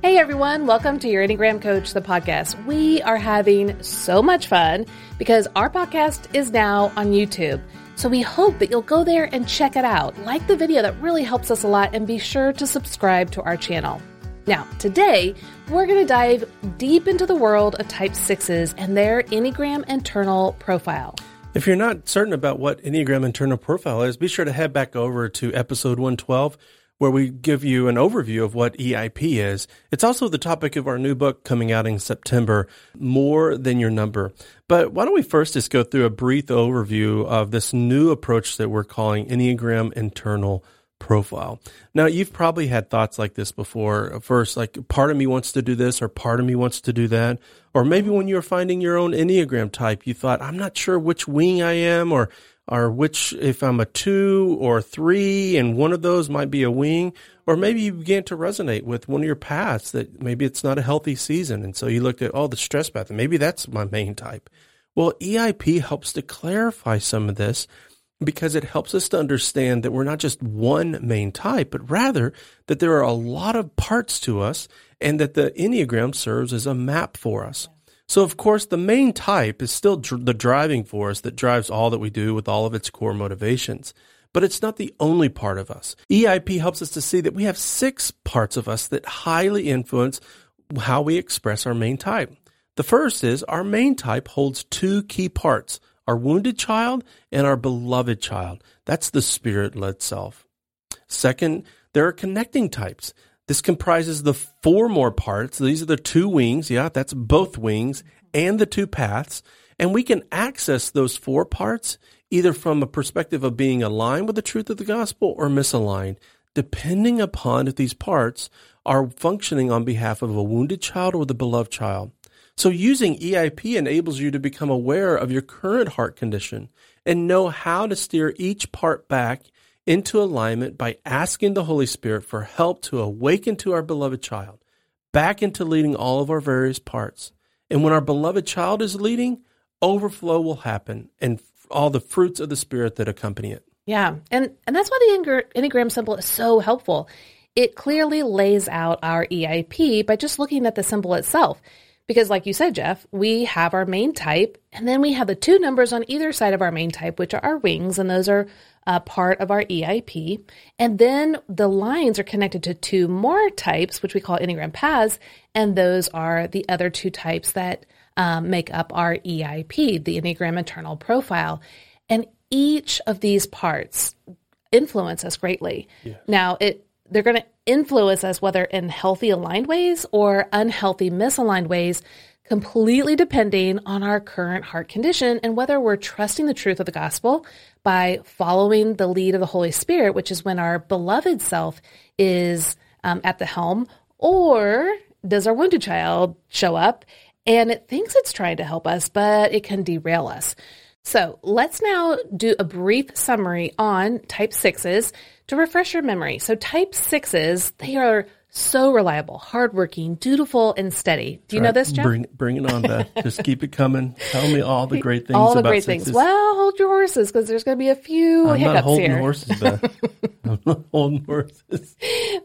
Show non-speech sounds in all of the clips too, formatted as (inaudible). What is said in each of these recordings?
Hey everyone, welcome to your Enneagram Coach, the podcast. We are having so much fun because our podcast is now on YouTube. So we hope that you'll go there and check it out. Like the video, that really helps us a lot, and be sure to subscribe to our channel. Now, today, we're going to dive deep into the world of type sixes and their Enneagram internal profile. If you're not certain about what Enneagram internal profile is, be sure to head back over to episode 112 where we give you an overview of what EIP is. It's also the topic of our new book coming out in September, More Than Your Number. But why don't we first just go through a brief overview of this new approach that we're calling Enneagram Internal Profile. Now, you've probably had thoughts like this before. First, like part of me wants to do this or part of me wants to do that. Or maybe when you're finding your own Enneagram type, you thought, I'm not sure which wing I am or or which if I'm a two or three and one of those might be a wing, or maybe you began to resonate with one of your paths that maybe it's not a healthy season. And so you looked at, oh, the stress path, and maybe that's my main type. Well, EIP helps to clarify some of this because it helps us to understand that we're not just one main type, but rather that there are a lot of parts to us and that the Enneagram serves as a map for us. So, of course, the main type is still dr- the driving force that drives all that we do with all of its core motivations. But it's not the only part of us. EIP helps us to see that we have six parts of us that highly influence how we express our main type. The first is our main type holds two key parts our wounded child and our beloved child. That's the spirit led self. Second, there are connecting types. This comprises the four more parts. These are the two wings. Yeah, that's both wings and the two paths. And we can access those four parts either from a perspective of being aligned with the truth of the gospel or misaligned, depending upon if these parts are functioning on behalf of a wounded child or the beloved child. So using EIP enables you to become aware of your current heart condition and know how to steer each part back into alignment by asking the Holy Spirit for help to awaken to our beloved child, back into leading all of our various parts. And when our beloved child is leading, overflow will happen and all the fruits of the Spirit that accompany it. Yeah. And, and that's why the Enneagram symbol is so helpful. It clearly lays out our EIP by just looking at the symbol itself. Because, like you said, Jeff, we have our main type, and then we have the two numbers on either side of our main type, which are our wings, and those are uh, part of our EIP. And then the lines are connected to two more types, which we call Enneagram paths, and those are the other two types that um, make up our EIP, the Enneagram Internal Profile. And each of these parts influence us greatly. Now, it they're going to influence us whether in healthy aligned ways or unhealthy misaligned ways completely depending on our current heart condition and whether we're trusting the truth of the gospel by following the lead of the Holy Spirit, which is when our beloved self is um, at the helm, or does our wounded child show up and it thinks it's trying to help us, but it can derail us. So let's now do a brief summary on type sixes to refresh your memory. So type sixes, they are so reliable, hardworking, dutiful, and steady. Do you right. know this, Jeff? Bring, bring it on, Beth. (laughs) Just keep it coming. Tell me all the great things. All the great sixes. things. Well, hold your horses because there's going to be a few I'm hiccups not holding here. horses, Beth. (laughs) I'm not holding horses.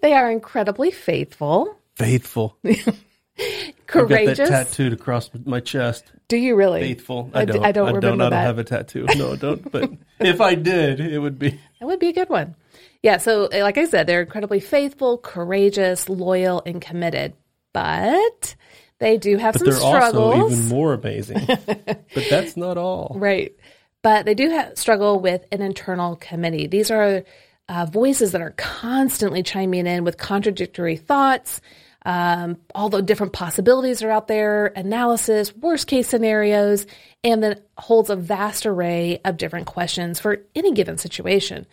They are incredibly faithful. Faithful. (laughs) Courageous. I've got that tattooed across my chest. Do you really? Faithful. I, I don't. I don't I remember don't, I don't have a tattoo. No, I don't. But if I did, it would be. That would be a good one. Yeah, so uh, like I said, they're incredibly faithful, courageous, loyal, and committed. But they do have but some they're struggles. also even (laughs) more amazing. but that's not all. Right. But they do have, struggle with an internal committee. These are uh, voices that are constantly chiming in with contradictory thoughts. Um, all the different possibilities are out there, analysis, worst case scenarios, and then holds a vast array of different questions for any given situation.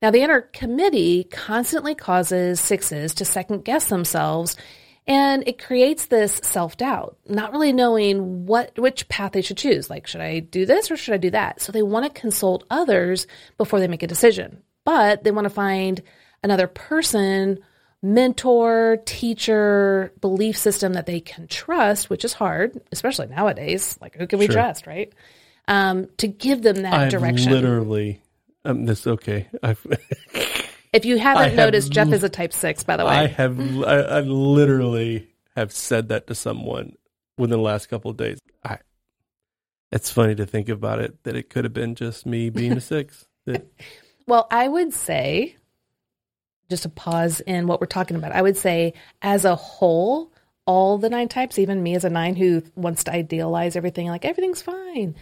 Now, the inner committee constantly causes sixes to second guess themselves, and it creates this self doubt, not really knowing what which path they should choose. Like, should I do this or should I do that? So they want to consult others before they make a decision, but they want to find another person, mentor, teacher, belief system that they can trust, which is hard, especially nowadays. Like, who can we Sure. trust, right? Um, to give them that I've direction. literally. Um, this okay. I've (laughs) If you haven't have noticed, Jeff is a type six, by the way. I have, I, I literally have said that to someone within the last couple of days. I, it's funny to think about it that it could have been just me being a six. (laughs) That, Well, I would say, just a pause in what we're talking about, I would say as a whole, all the nine types, even me as a nine who wants to idealize everything, like everything's fine.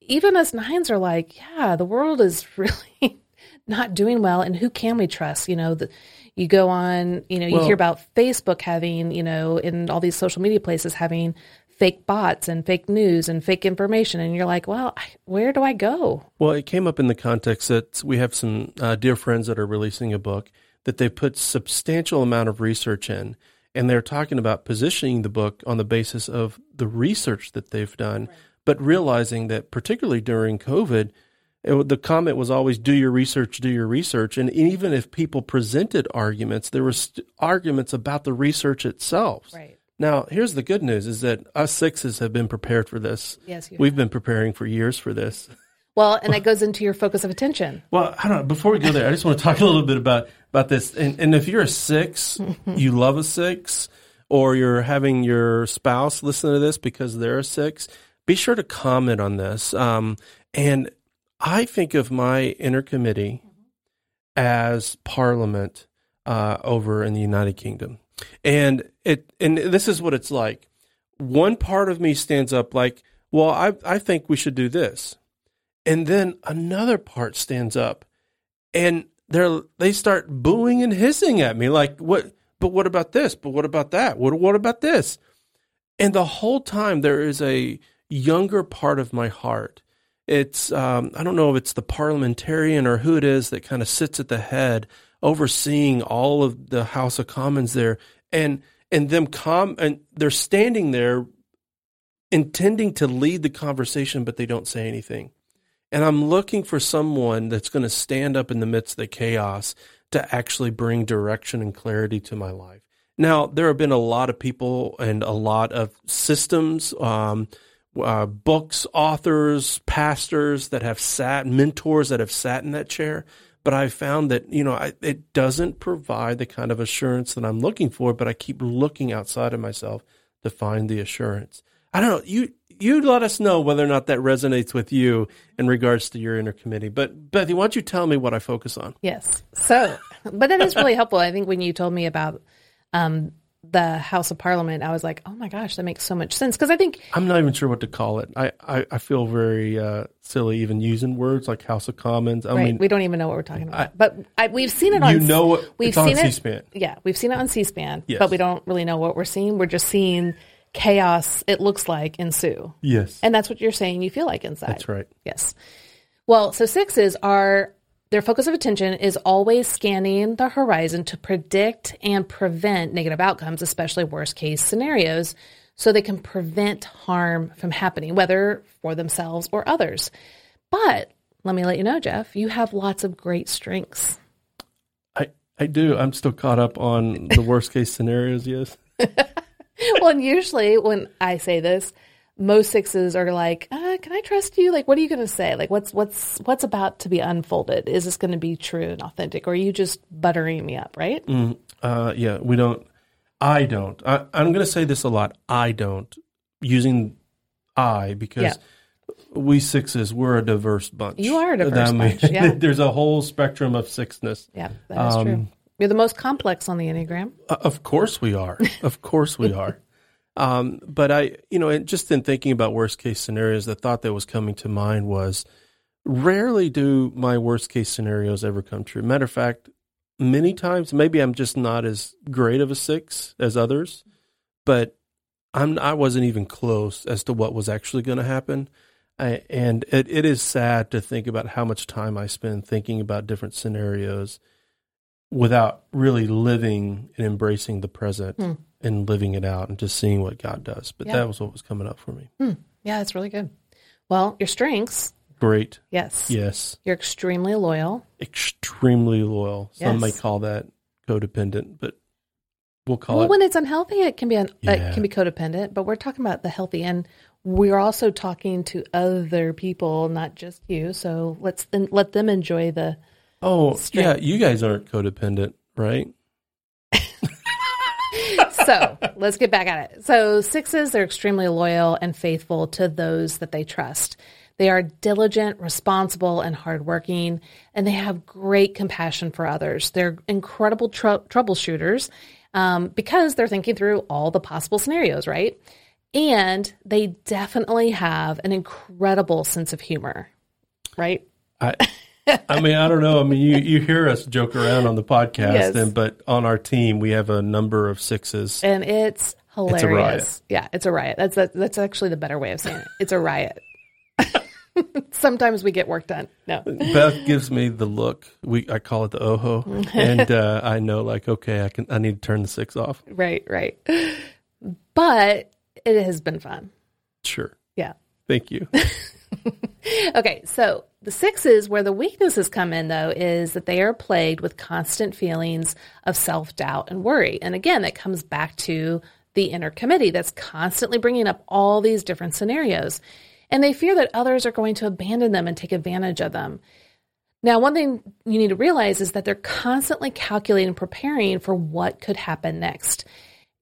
Even us nines are like, yeah, the world is (laughs) really not doing well. And who can we trust? You know, the, you go on, you know, you Well- hear about Facebook having, you know, in all these social media places having fake bots and fake news and fake information. And you're like, well, I- where do I go? Well, it came up in the context that we have some uh, dear friends that are releasing a book that they put substantial amount of research in, and they're talking about positioning the book on the basis of the research that they've done, but realizing that particularly during COVID, it, the comment was always "do your research, do your research," and even if people presented arguments, there were st- arguments about the research itself. Right. Now, here's the good news: is that us sixes have been prepared for this. Yes, We've been preparing for years for this. (laughs) Well, and that goes into your focus of attention. Well, I don't know. Before we go there, I just want to talk a little bit about about this. And, and if you're a six, (laughs) you love a six, or you're having your spouse listen to this because they're a six, be sure to comment on this. Um, and I think of my inner committee as Parliament uh, over in the United Kingdom, and it and this is what it's like. One part of me stands up like, "Well, I I think we should do this." And then another part stands up and they're they start booing and hissing at me like what but what about this? But what about that? What what about this? And the whole time there is a younger part of my heart. It's um, I don't know if it's the parliamentarian or who it is that kind of sits at the head overseeing all of the House of Commons there and and them com and they're standing there intending to lead the conversation but they don't say anything. And I'm looking for someone that's going to stand up in the midst of the chaos to actually bring direction and clarity to my life. Now, there have been a lot of people and a lot of systems, um, uh, books, authors, pastors that have sat, mentors that have sat in that chair. But I found that, you know, I, it doesn't provide the kind of assurance that I'm looking for, but I keep looking outside of myself to find the assurance. I don't know. You, you let us know whether or not that resonates with you in regards to your inner committee. But Bethy, why don't you tell me what I focus on? Yes. So, but that is really helpful. I think when you told me about um, the House of Parliament, I was like, oh my gosh, that makes so much sense. Because I think, I'm not even sure what to call it. I, I, I feel very uh, silly even using words like House of Commons. I right, mean, we don't even know what we're talking about. but I, we've seen it on. you know? We've it's on seen it. C-SPAN. Yeah, we've seen it on C-SPAN, Yes. but we don't really know what we're seeing. We're just seeing chaos. It looks like ensue, Yes, and that's what you're saying. You feel like inside. that's right. Yes. Well, so sixes are their focus of attention is always scanning the horizon to predict and prevent negative outcomes, especially worst case scenarios, so they can prevent harm from happening, whether for themselves or others. But let me let you know, Jeff, you have lots of great strengths. I, I do. I'm still caught up on the worst case scenarios. Yes. (laughs) (laughs) well, and usually when I say this, most sixes are like, uh, "Can I trust you? Like, what are you going to say? Like, what's what's what's about to be unfolded? Is this going to be true and authentic, or are you just buttering me up? Right? Uh, yeah, we don't. I don't. I, I'm going to say this a lot. I don't using I because Yeah. we sixes we're a diverse bunch. You are a diverse I mean, bunch, yeah. (laughs) there's a whole spectrum of sixness. Yeah, that is true. You're the most complex on the enneagram. Uh, Of course we are. Of course we are. (laughs) Um, but I, you know, and just in thinking about worst case scenarios, the thought that was coming to mind was rarely do my worst case scenarios ever come true. Matter of fact, many times, maybe I'm just not as great of a six as others, but I'm, I wasn't even close as to what was actually going to happen. I, and it, it is sad to think about how much time I spend thinking about different scenarios without really living and embracing the present Hmm. and living it out and just seeing what God does. But Yeah. that was what was coming up for me. Yeah, that's really good. Well, your strengths, Great. yes. Yes. You're extremely loyal. Extremely loyal. Some may call that codependent, but we'll call well, it. when it's unhealthy, it can be un- Yeah. it can be codependent. But we're talking about the healthy, and we're also talking to other people, not just you. So let's let them enjoy the Oh, yeah. You guys aren't codependent, right? (laughs) so let's get back at it. So sixes are extremely loyal and faithful to those that they trust. They are diligent, responsible, and hardworking, and they have great compassion for others. They're incredible tr- troubleshooters um, because they're thinking through all the possible scenarios, right? And they definitely have an incredible sense of humor, right? I, I mean, I don't know. I mean, you, you hear us joke around on the podcast, Yes. and but on our team we have a number of sixes. and it's hilarious. a riot. Yeah, it's a riot. That's that, that's actually the better way of saying it. It's a riot. (laughs) Sometimes we get work done. No, Beth gives me the look. We I call it the oho, (laughs) and uh, I know like okay, I can I need to turn the six off. right, right. But it has been fun. Sure, Yeah. thank you. (laughs) Okay, so the sixes, where the weaknesses come in, though, is that they are plagued with constant feelings of self doubt and worry. And again, that comes back to the inner committee that's constantly bringing up all these different scenarios. And they fear that others are going to abandon them and take advantage of them. Now, one thing you need to realize is that they're constantly calculating and preparing for what could happen next.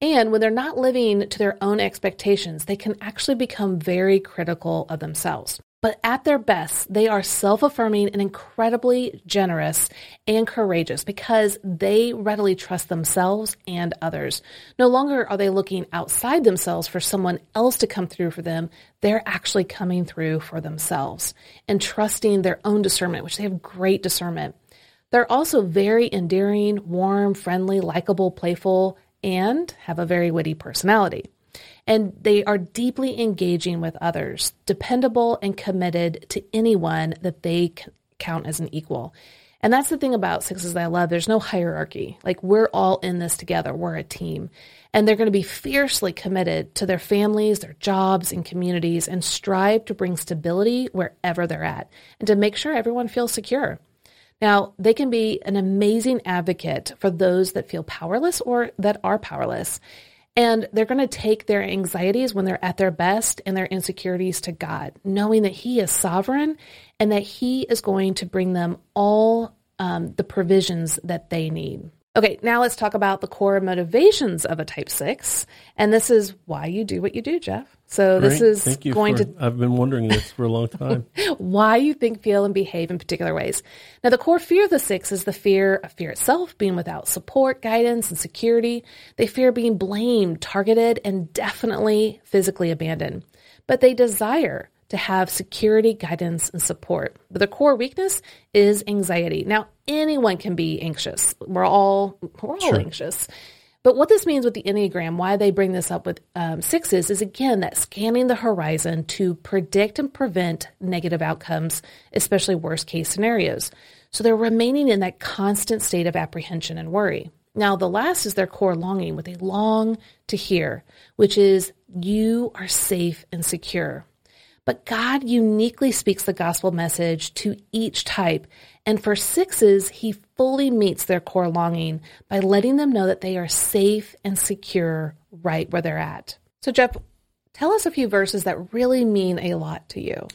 And when they're not living to their own expectations, they can actually become very critical of themselves. But at their best, they are self affirming and incredibly generous and courageous because they readily trust themselves and others. No longer are they looking outside themselves for someone else to come through for them. They're actually coming through for themselves and trusting their own discernment, which they have great discernment. They're also very endearing, warm, friendly, likable, playful, and have a very witty personality. And they are deeply engaging with others, dependable and committed to anyone that they c- count as an equal. And that's the thing about sixes that I love. There's no hierarchy. Like we're all in this together. We're a team. And they're going to be fiercely committed to their families, their jobs, and communities and strive to bring stability wherever they're at and to make sure everyone feels secure. Now, they can be an amazing advocate for those that feel powerless or that are powerless. And they're going to take their anxieties when they're at their best and their insecurities to God, knowing that He is sovereign and that He is going to bring them all um, the provisions that they need. Okay, now let's talk about the core motivations of a type six. And this is why you do what you do, Jeff. So this Great. is Thank you going for- to I've been wondering this for a long time. (laughs) why you think, feel, and behave in particular ways. Now, the core fear of the six is the fear of fear itself, being without support, guidance, and security. They fear being blamed, targeted, and definitely physically abandoned. But they desire to have security, guidance, and support. But the core weakness is anxiety. Now, anyone can be anxious. We're all we're all anxious. But what this means with the Enneagram, why they bring this up with um, sixes, is again that scanning the horizon to predict and prevent negative outcomes, especially worst case scenarios. So they're remaining in that constant state of apprehension and worry. Now, the last is their core longing, what they long to hear, which is, You are safe and secure. But God uniquely speaks the gospel message to each type. And for sixes, he fully meets their core longing by letting them know that they are safe and secure right where they're at. So, Jeff, tell us a few verses that really mean a lot to you.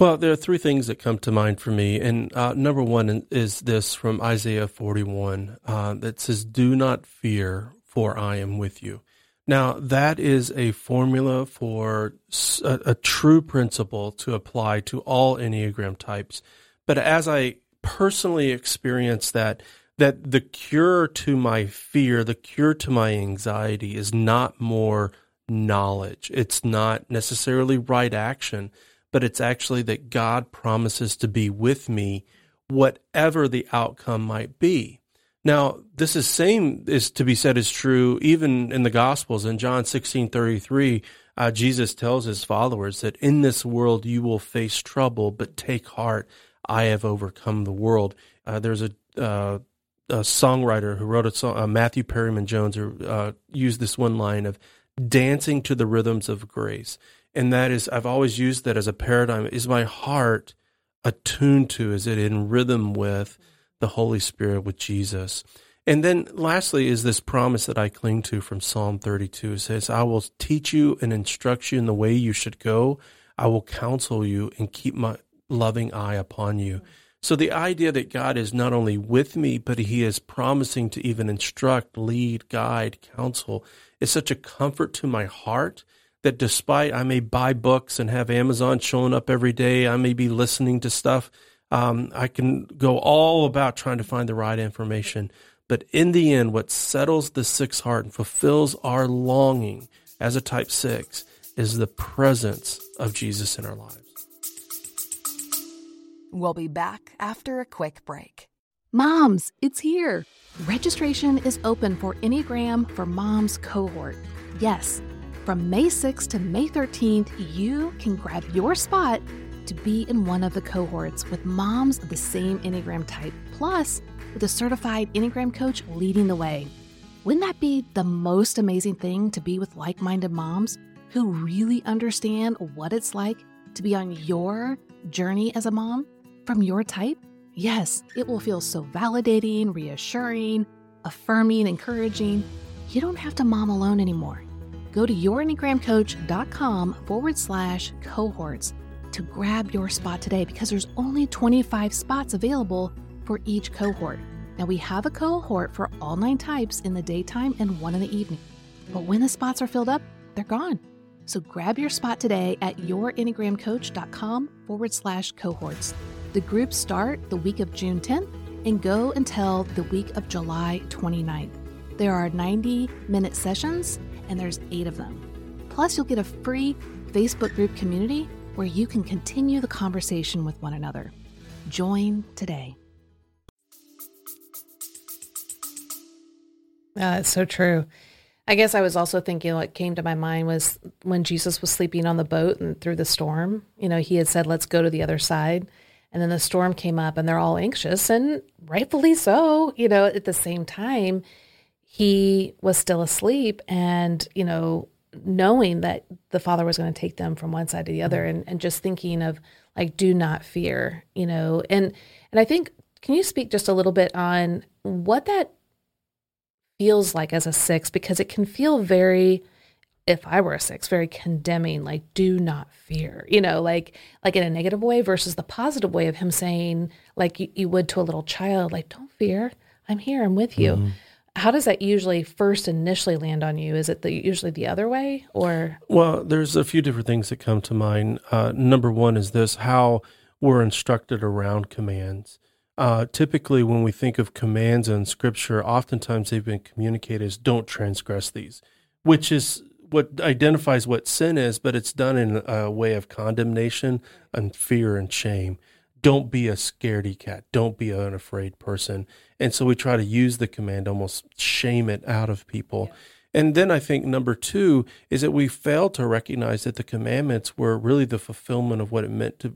Well, there are three things that come to mind for me, and uh, number one is this from Isaiah 41 uh, that says, "Do not fear, for I am with you." Now, that is a formula for a true principle to apply to all Enneagram types. But as I personally experienced that, that the cure to my fear, the cure to my anxiety is not more knowledge. It's not necessarily right action, but it's actually that God promises to be with me, whatever the outcome might be. Now, this is same is to be said is true even in the Gospels. In John sixteen thirty three, uh, Jesus tells his followers that in this world you will face trouble, but take heart, I have overcome the world. Uh, there's a, uh, a songwriter who wrote a song, uh, Matthew Perryman Jones, who uh, used this one line of dancing to the rhythms of grace. And that is, I've always used that as a paradigm. Is my heart attuned to? Is it in rhythm with the Holy Spirit, with Jesus? And then lastly is this promise that I cling to from Psalm 32. It says, I will teach you and instruct you in the way you should go. I will counsel you and keep my loving eye upon you. So the idea that God is not only with me, but he is promising to even instruct, lead, guide, counsel is such a comfort to my heart that despite I may buy books and have Amazon showing up every day, I may be listening to stuff. Um, I can go all about trying to find the right information. But in the end, what settles the six heart and fulfills our longing as a type six is the presence of Jesus in our lives. We'll be back after a quick break. Moms, it's here. Registration is open for Enneagram for Moms cohort. Yes, from May 6th to May 13th, you can grab your spot to be in one of the cohorts with moms of the same Enneagram type, plus with a certified Enneagram coach leading the way. Wouldn't that be the most amazing thing to be with like minded moms who really understand what it's like to be on your journey as a mom from your type? Yes, it will feel so validating, reassuring, affirming, encouraging. You don't have to mom alone anymore. Go to yourenneagramcoach.com forward slash cohorts to grab your spot today because there's only 25 spots available for each cohort. Now, we have a cohort for all nine types in the daytime and one in the evening. But when the spots are filled up, they're gone. So grab your spot today at yourenneagramcoach.com forward slash cohorts. The groups start the week of June 10th and go until the week of July 29th. There are 90 minute sessions and there's eight of them. Plus, you'll get a free Facebook group community where you can continue the conversation with one another. Join today. Uh, it's so true. I guess I was also thinking what came to my mind was when Jesus was sleeping on the boat and through the storm, you know, he had said, let's go to the other side. And then the storm came up and they're all anxious and rightfully so. You know, at the same time, he was still asleep and, you know, knowing that the father was going to take them from one side to the other and, and just thinking of like, do not fear, you know, and, and I think, can you speak just a little bit on what that feels like as a six? Because it can feel very, if I were a six, very condemning, like do not fear, you know, like like in a negative way versus the positive way of him saying, like you, you would to a little child, like, don't fear, I'm here, I'm with you. Mm-hmm. How does that usually first initially land on you? Is it the, usually the other way or? Well, there's a few different things that come to mind. Uh, number one is this how we're instructed around commands. Uh, typically, when we think of commands in scripture, oftentimes they've been communicated as don't transgress these, which is what identifies what sin is, but it's done in a way of condemnation and fear and shame. Don't be a scaredy cat. Don't be an afraid person. And so we try to use the command, almost shame it out of people. Yeah. And then I think number two is that we fail to recognize that the commandments were really the fulfillment of what it meant to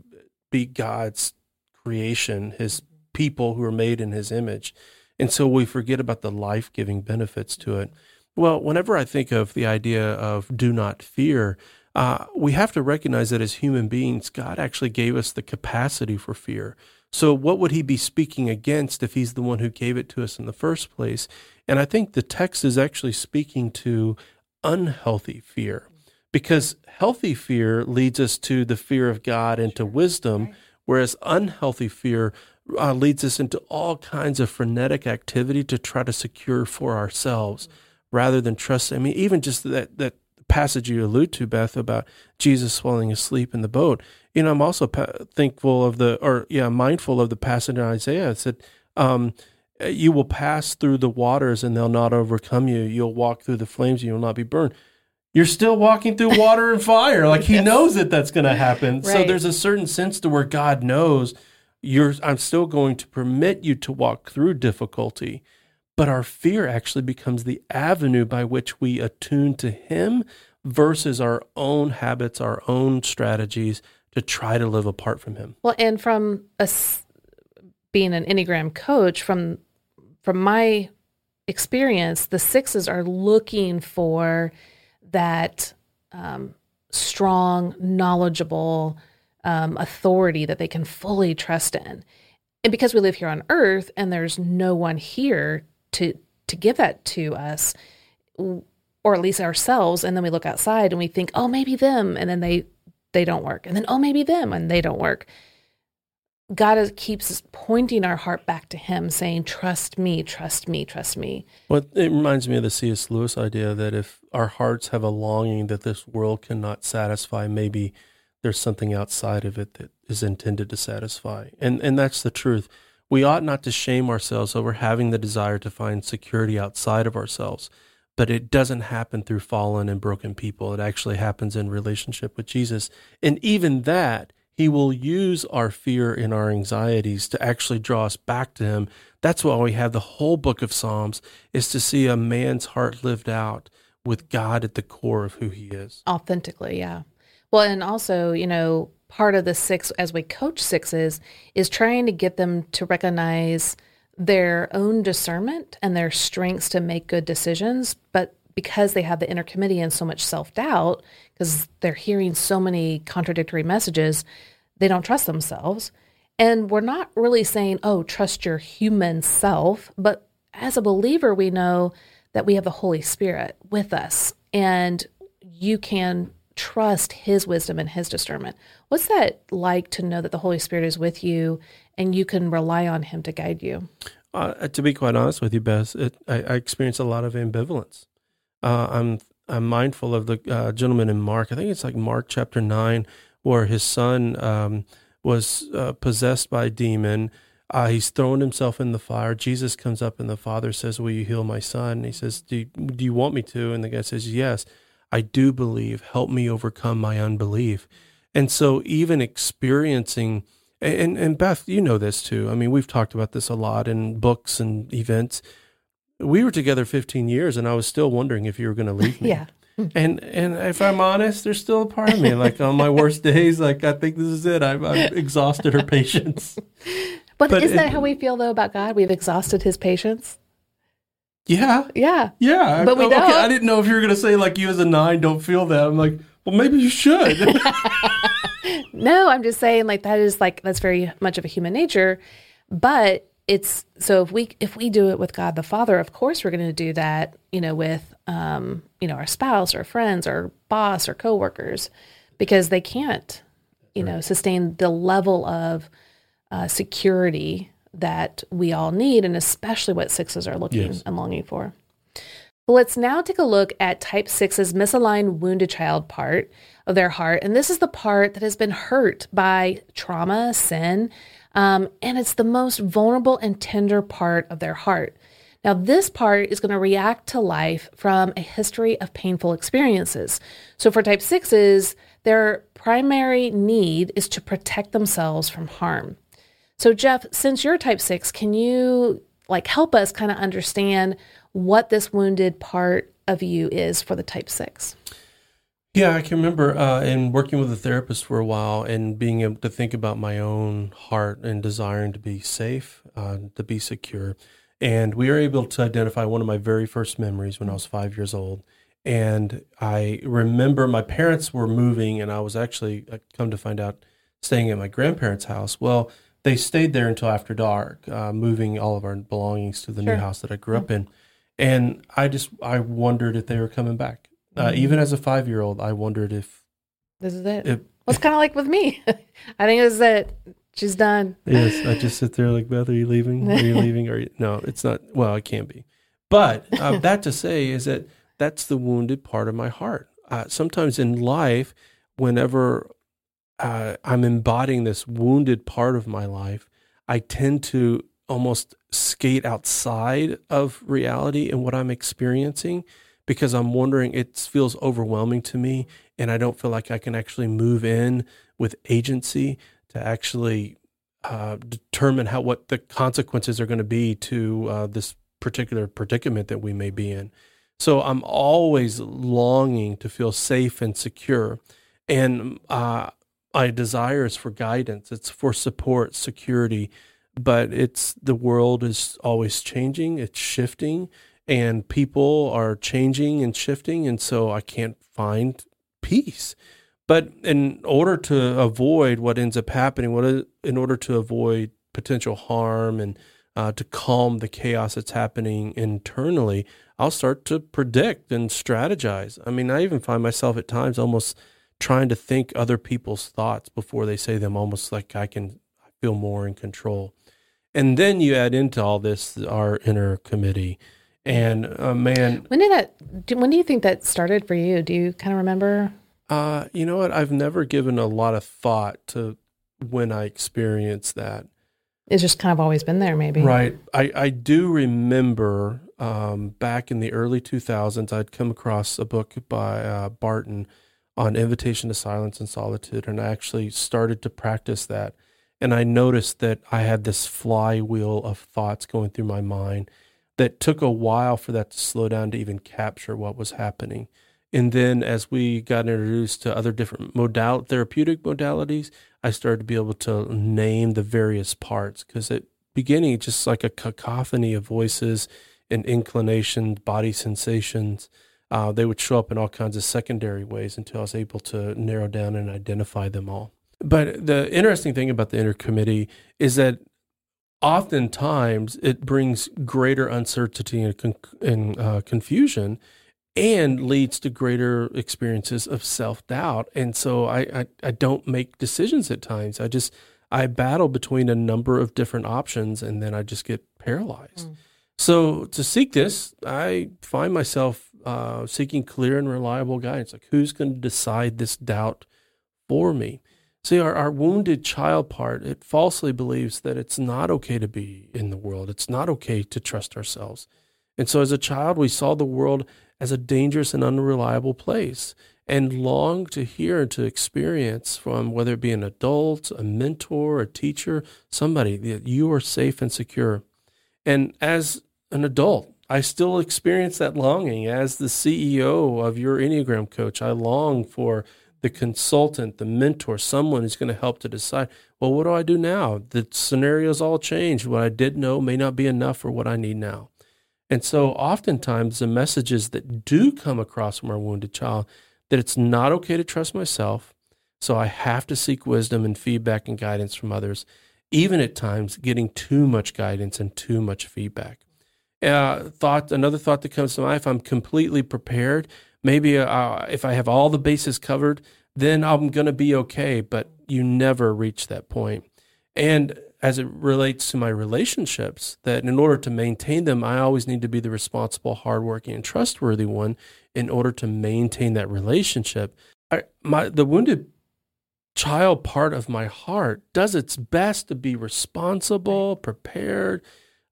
be God's creation, his people who are made in his image. And so we forget about the life giving benefits to it. Well, whenever I think of the idea of do not fear, uh, we have to recognize that as human beings, God actually gave us the capacity for fear. So, what would he be speaking against if he's the one who gave it to us in the first place? And I think the text is actually speaking to unhealthy fear because healthy fear leads us to the fear of God and to wisdom, whereas unhealthy fear uh, leads us into all kinds of frenetic activity to try to secure for ourselves rather than trust. I mean, even just that that passage you allude to, Beth, about Jesus falling asleep in the boat. You know, I'm also pa- thankful of the, or yeah, mindful of the passage in Isaiah. It said, um, "You will pass through the waters, and they'll not overcome you. You'll walk through the flames, and you'll not be burned." You're still walking through water and fire. Like He (laughs) yes. knows that that's going to happen. Right. So there's a certain sense to where God knows you're. I'm still going to permit you to walk through difficulty but our fear actually becomes the avenue by which we attune to Him versus our own habits, our own strategies to try to live apart from Him. Well, and from us being an Enneagram coach, from from my experience, the sixes are looking for that um, strong, knowledgeable um, authority that they can fully trust in. And because we live here on earth and there's no one here to to give that to us or at least ourselves and then we look outside and we think oh maybe them and then they they don't work and then oh maybe them and they don't work God is, keeps pointing our heart back to Him, saying, Trust me, trust me, trust me. Well, it reminds me of the C.S. Lewis idea that if our hearts have a longing that this world cannot satisfy, maybe there's something outside of it that is intended to satisfy. And, and that's the truth. We ought not to shame ourselves over having the desire to find security outside of ourselves, but it doesn't happen through fallen and broken people. It actually happens in relationship with Jesus. And even that, he will use our fear and our anxieties to actually draw us back to Him. That's why we have the whole book of Psalms, is to see a man's heart lived out with God at the core of who he is. Authentically, yeah. Well, and also, you know, part of the six as we coach sixes is trying to get them to recognize their own discernment and their strengths to make good decisions, but because they have the inner committee and so much self doubt, because they're hearing so many contradictory messages, they don't trust themselves. And we're not really saying, oh, trust your human self, but as a believer, we know that we have the Holy Spirit with us and you can trust his wisdom and his discernment. What's that like to know that the Holy Spirit is with you and you can rely on him to guide you? Uh, to be quite honest with you, Beth, it, I, I experience a lot of ambivalence. Uh, I'm I'm mindful of the uh, gentleman in Mark. I think it's like Mark chapter nine, where his son um, was uh, possessed by a demon. Uh, he's thrown himself in the fire. Jesus comes up, and the father says, "Will you heal my son?" And he says, "Do you, do you want me to?" And the guy says, "Yes, I do believe. Help me overcome my unbelief." And so, even experiencing and and Beth, you know this too. I mean, we've talked about this a lot in books and events we were together 15 years and I was still wondering if you were going to leave me. (laughs) yeah. (laughs) And and if I'm honest, there's still a part of me like on my worst (laughs) days, like I think this is it. I've, I've exhausted her patience. But, but isn't it, that how we feel though about God? We've exhausted His patience. Yeah. Yeah. Yeah. But we okay, don't. I didn't know if you were going to say like you as a nine don't feel that. I'm like, well, maybe you should. (laughs) no, I'm just saying like that is like that's very much of a human nature, but it's so if we if we do it with God the Father, of course we're going to do that, you know, with um, you know, our spouse or friends or boss or coworkers because they can't, you right. know, sustain the level of uh, security that we all need and especially what sixes are looking yes. and longing for. Let's now take a look at type 6's misaligned wounded child part of their heart. And this is the part that has been hurt by trauma, sin, um, and it's the most vulnerable and tender part of their heart. Now, this part is going to react to life from a history of painful experiences. So, for type sixes, their primary need is to protect themselves from harm. So, Jeff, since you're type six, can you like help us kind of understand what this wounded part of you is for the type six? Yeah, I can remember uh, in working with a therapist for a while and being able to think about my own heart and desiring to be safe, uh, to be secure. And we were able to identify one of my very first memories when I was five years old. And I remember my parents were moving, and I was actually, I uh, come to find out, staying at my grandparents' house. Well, they stayed there until after dark, uh, moving all of our belongings to the sure. new house that I grew up in. And I just, I wondered if they were coming back. Uh, mm-hmm. even as a five year old, I wondered if this is it. If, well, it's kind of like with me. (laughs) I think it's that she's done. Yes, I just sit there like Beth. Are you leaving? Are you (laughs) leaving? Are you? No, it's not. Well, it can't be. But uh, (laughs) that to say is that that's the wounded part of my heart. Uh, sometimes in life, whenever uh, I'm embodying this wounded part of my life, I tend to almost skate outside of reality and what I'm experiencing because I'm wondering, it feels overwhelming to me, and I don't feel like I can actually move in with agency to actually uh, determine how what the consequences are going to be to uh, this particular predicament that we may be in. So I'm always longing to feel safe and secure, and uh, my desire is for guidance. It's for support, security, but it's the world is always changing. It's shifting and people are changing and shifting and so i can't find peace but in order to avoid what ends up happening what in order to avoid potential harm and uh, to calm the chaos that's happening internally i'll start to predict and strategize i mean i even find myself at times almost trying to think other people's thoughts before they say them almost like i can feel more in control. And then you add into all this our inner committee. And uh, man, When did that? do- When do you think that started for you? Do you kind of remember? uh, you know what? I've never given a lot of thought to when I experienced that. It's just kind of always been there, maybe. Right. I, I do remember um, back in the early 2000s, I'd come across a book by uh, Barton on invitation to silence and solitude, and I actually started to practice that. And I noticed that I had this flywheel of thoughts going through my mind that took a while for that to slow down to even capture what was happening. And then as we got introduced to other different modal therapeutic modalities, I started to be able to name the various parts because at beginning just like a cacophony of voices and inclinations, body sensations. Uh, they would show up in all kinds of secondary ways until I was able to narrow down and identify them all. But the interesting thing about the inner committee is that oftentimes it brings greater uncertainty and, con- and uh, confusion and leads to greater experiences of self-doubt and so I, I i don't make decisions at times i just i battle between a number of different options and then i just get paralyzed Mm. so to seek this i find myself uh, seeking clear and reliable guidance like who's going to decide this doubt for me See, our, our wounded child part, it falsely believes that it's not okay to be in the world. It's not okay to trust ourselves. And so as a child, we saw the world as a dangerous and unreliable place and longed to hear and to experience from whether it be an adult, a mentor, a teacher, somebody that you are safe and secure. And as an adult, I still experience that longing. As the CEO of your Enneagram coach, I long for the consultant, the mentor, someone who's going to help to decide, well, what do I do now? The scenario's all changed. What I did know may not be enough for what I need now. And so oftentimes the messages that do come across from our wounded child that it's not okay to trust myself. So I have to seek wisdom and feedback and guidance from others, even at times getting too much guidance and too much feedback. Uh, thought another thought that comes to mind: if I'm completely prepared, maybe uh, if I have all the bases covered, then I'm going to be okay. But you never reach that point. And as it relates to my relationships, that in order to maintain them, I always need to be the responsible, hardworking, and trustworthy one in order to maintain that relationship. I, my the wounded child part of my heart does its best to be responsible, prepared,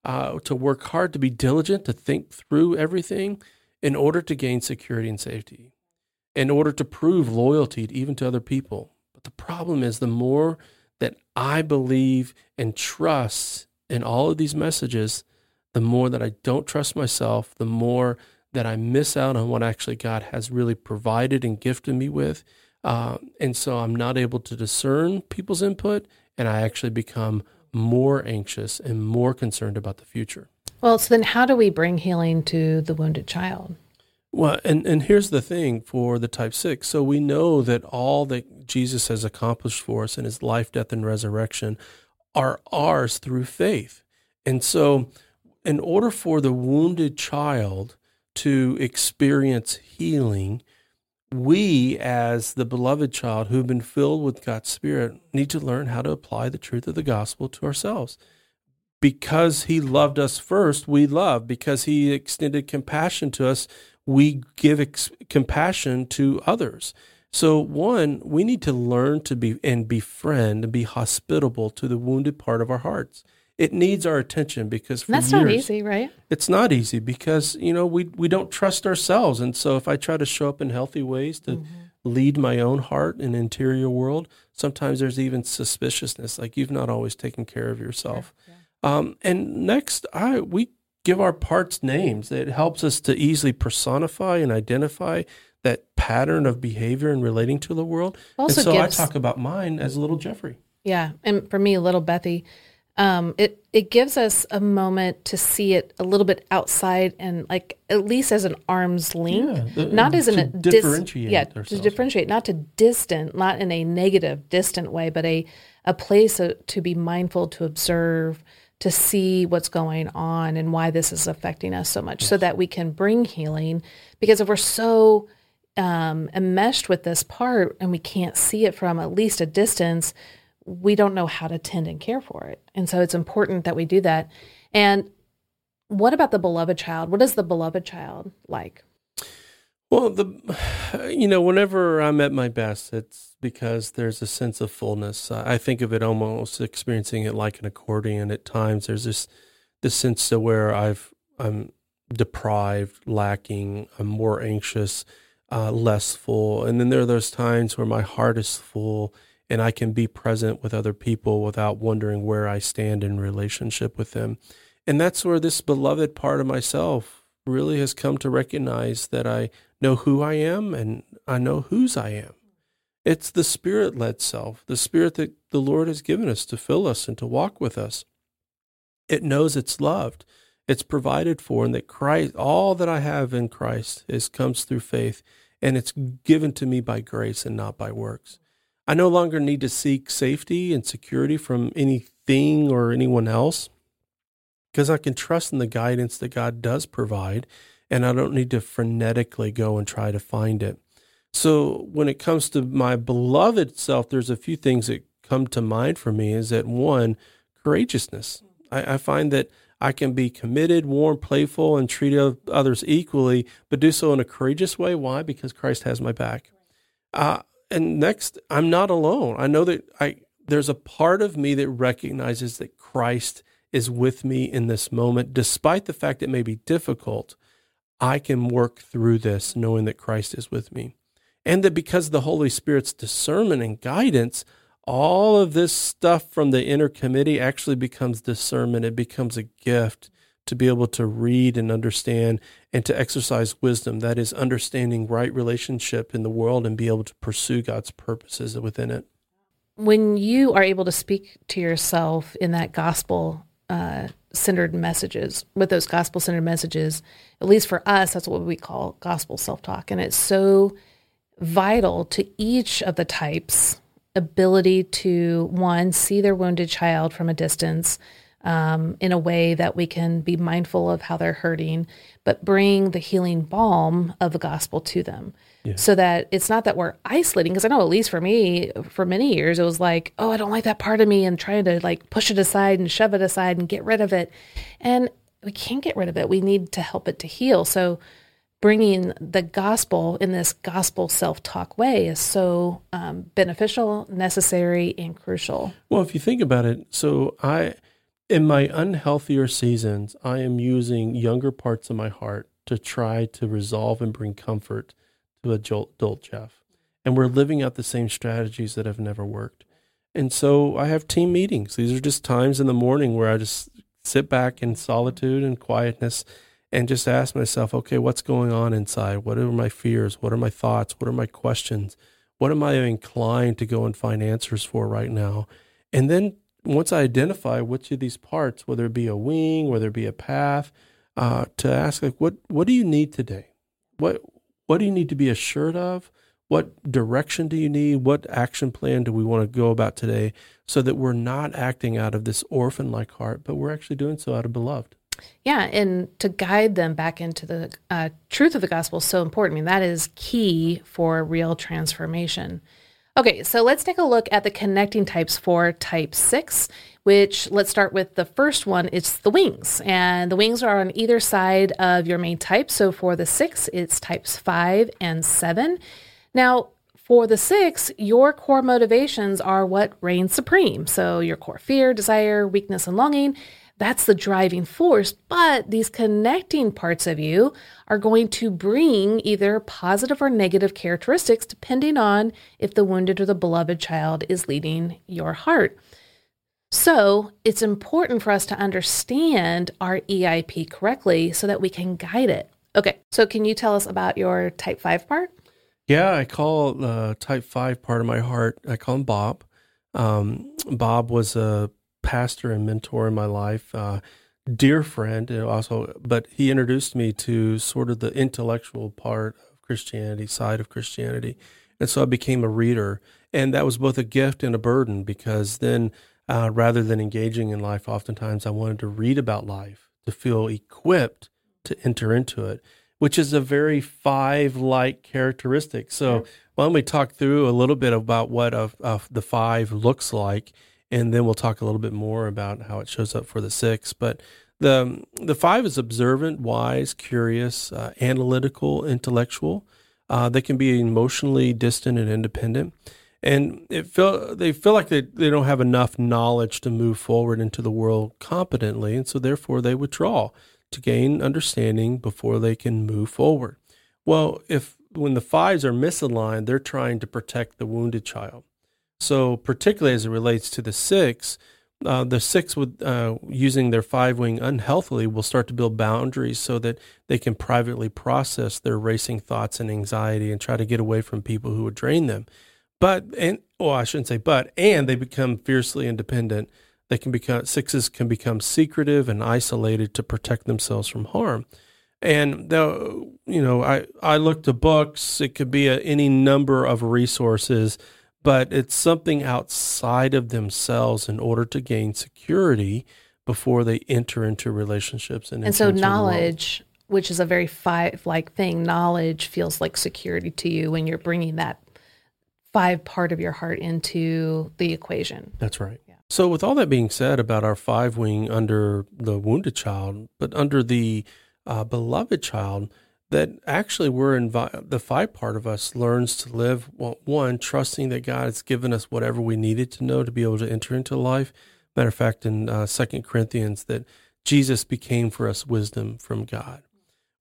uh, to work hard, to be diligent, to think through everything in order to gain security and safety, in order to prove loyalty even to other people. But the problem is the more that I believe and trust in all of these messages, the more that I don't trust myself, the more that I miss out on what actually God has really provided and gifted me with. Uh, and so I'm not able to discern people's input, and I actually become more anxious and more concerned about the future. Well, so then how do we bring healing to the wounded child? Well, and, and here's the thing for the type six. So we know that all that Jesus has accomplished for us in his life, death, and resurrection are ours through faith. And so, in order for the wounded child to experience healing, we, as the beloved child who've been filled with God's Spirit, need to learn how to apply the truth of the gospel to ourselves. Because he loved us first, we love. Because he extended compassion to us, we give ex- compassion to others. So, one, we need to learn to be and befriend and be hospitable to the wounded part of our hearts. It needs our attention because for that's years, not easy, right? it's not easy because you know we we don't trust ourselves, and so if I try to show up in healthy ways to Mm-hmm. lead my own heart and interior world, sometimes there's even suspiciousness, like you've not always taken care of yourself. Um, and next, I we give our parts names. It helps us to easily personify and identify that pattern of behavior and relating to the world. Also and so gives- I talk about mine as little Jeffrey. Yeah, and for me, little Bethy, um, it it gives us a moment to see it a little bit outside and like at least as an arm's length, Yeah, the- not as a dis- differentiate yeah, to differentiate, not to distant, not in a negative, distant way, but a a place uh, to be mindful, to observe, to see what's going on and why this is affecting us so much, so that we can bring healing. Because if we're so um, enmeshed with this part and we can't see it from at least a distance, we don't know how to tend and care for it. And so it's important that we do that. And what about the beloved child? What is the beloved child like? Well, the you know, whenever I'm at my best, it's because there's a sense of fullness. I think of it almost experiencing it like an accordion. At times, there's this this sense of where I've I'm deprived, lacking, I'm more anxious, uh, less full, and then there are those times where my heart is full and I can be present with other people without wondering where I stand in relationship with them. And that's where this beloved part of myself really has come to recognize that I know who I am and I know whose I am. It's the spirit led self, the spirit that the Lord has given us to fill us and to walk with us. It knows it's loved, it's provided for, and that Christ, all that I have in Christ is comes through faith, and it's given to me by grace and not by works. I no longer need to seek safety and security from anything or anyone else because I can trust in the guidance that God does provide and I don't need to frenetically go and try to find it. So when it comes to my beloved self, there's a few things that come to mind for me is that one, courageousness. I, I find that I can be committed, warm, playful, and treat others equally, but do so in a courageous way. Why? Because Christ has my back. Uh, and next, I'm not alone. I know that I there's a part of me that recognizes that Christ is with me in this moment, despite the fact it may be difficult. I can work through this knowing that Christ is with me. And that because the Holy Spirit's discernment and guidance, all of this stuff from the inner committee actually becomes discernment. It becomes a gift to be able to read and understand and to exercise wisdom. That is understanding right relationship in the world and be able to pursue God's purposes within it. When you are able to speak to yourself in that gospel uh, centered messages, with those gospel centered messages, at least for us, that's what we call gospel self talk. And it's so vital to each of the types ability to one see their wounded child from a distance um, in a way that we can be mindful of how they're hurting but bring the healing balm of the gospel to them. Yeah. so that it's not that we're isolating because i know at least for me for many years it was like oh i don't like that part of me and trying to like push it aside and shove it aside and get rid of it. And we can't get rid of it. We need to help it to heal. So bringing the gospel in this gospel self-talk way is so um, beneficial necessary and crucial. Well if you think about it so i in my unhealthier seasons i am using younger parts of my heart to try to resolve and bring comfort to adult Jeff. And we're living out the same strategies that have never worked. And so I have team meetings. These are just times in the morning where I just sit back in solitude and quietness and just ask myself, okay, what's going on inside? What are my fears? What are my thoughts? What are my questions? What am I inclined to go and find answers for right now? And then once I identify which of these parts, whether it be a wing, whether it be a path, uh, to ask like, what what do you need today? What what do you need to be assured of? What direction do you need? What action plan do we want to go about today so that we're not acting out of this orphan like heart, but we're actually doing so out of beloved? Yeah, and to guide them back into the uh, truth of the gospel is so important. I mean, that is key for real transformation. Okay, so let's take a look at the connecting types for type 6, which let's start with the first one. It's the wings, and the wings are on either side of your main type. So for the 6, it's types 5 and 7. Now, for the 6, your core motivations are what reigns supreme. So your core fear, desire, weakness, and longing. That's the driving force. But these connecting parts of you are going to bring either positive or negative characteristics depending on if the wounded or the beloved child is leading your heart. So it's important for us to understand our EIP correctly so that we can guide it. Okay, so can you tell us about your type 5 part? Yeah, I call the uh, type 5 part of my heart, I call him Bob. Um, Bob was a pastor and mentor in my life, uh, dear friend, also, but he introduced me to sort of the intellectual part of Christianity, side of Christianity. And so I became a reader. And that was both a gift and a burden because then, uh, rather than engaging in life, oftentimes I wanted to read about life to feel equipped to enter into it. which is a very five like characteristic. So, why don't we talk through a little bit about what a, a, the five looks like, and then we'll talk a little bit more about how it shows up for the six. But the the five is observant, wise, curious, uh, analytical, intellectual. Uh, they can be emotionally distant and independent, and it feel they feel like they, they don't have enough knowledge to move forward into the world competently, and so therefore they withdraw to gain understanding before they can move forward. Well, if when the fives are misaligned, they're trying to protect the wounded child. So, particularly as it relates to the six, uh, the six with uh, using their five wing unhealthily will start to build boundaries so that they can privately process their racing thoughts and anxiety and try to get away from people who would drain them. But and oh, I shouldn't say but, and they become fiercely independent they can become sixes can become secretive and isolated to protect themselves from harm. And the, you know, I I look to books. It could be a, any number of resources, but it's something outside of themselves in order to gain security before they enter into relationships and, and so knowledge which is a very five like thing knowledge feels like security to you when you're bringing that five part of your heart into the equation. That's right. Yeah. so, with all that being said about our five wing under the wounded child, but under the uh, beloved child, that actually we're invi- the five part of us learns to live well, one trusting that God has given us whatever we needed to know to be able to enter into life. Matter of fact, in uh, Second Corinthians, that Jesus became for us wisdom from God.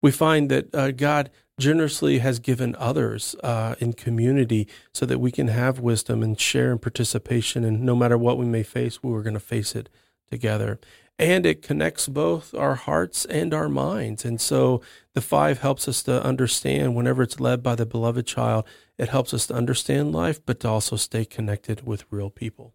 We find that uh, God generously has given others uh, in community so that we can have wisdom and share and participation. And no matter what we may face, we're going to face it together. And it connects both our hearts and our minds. And so the five helps us to understand whenever it's led by the beloved child, it helps us to understand life, but to also stay connected with real people.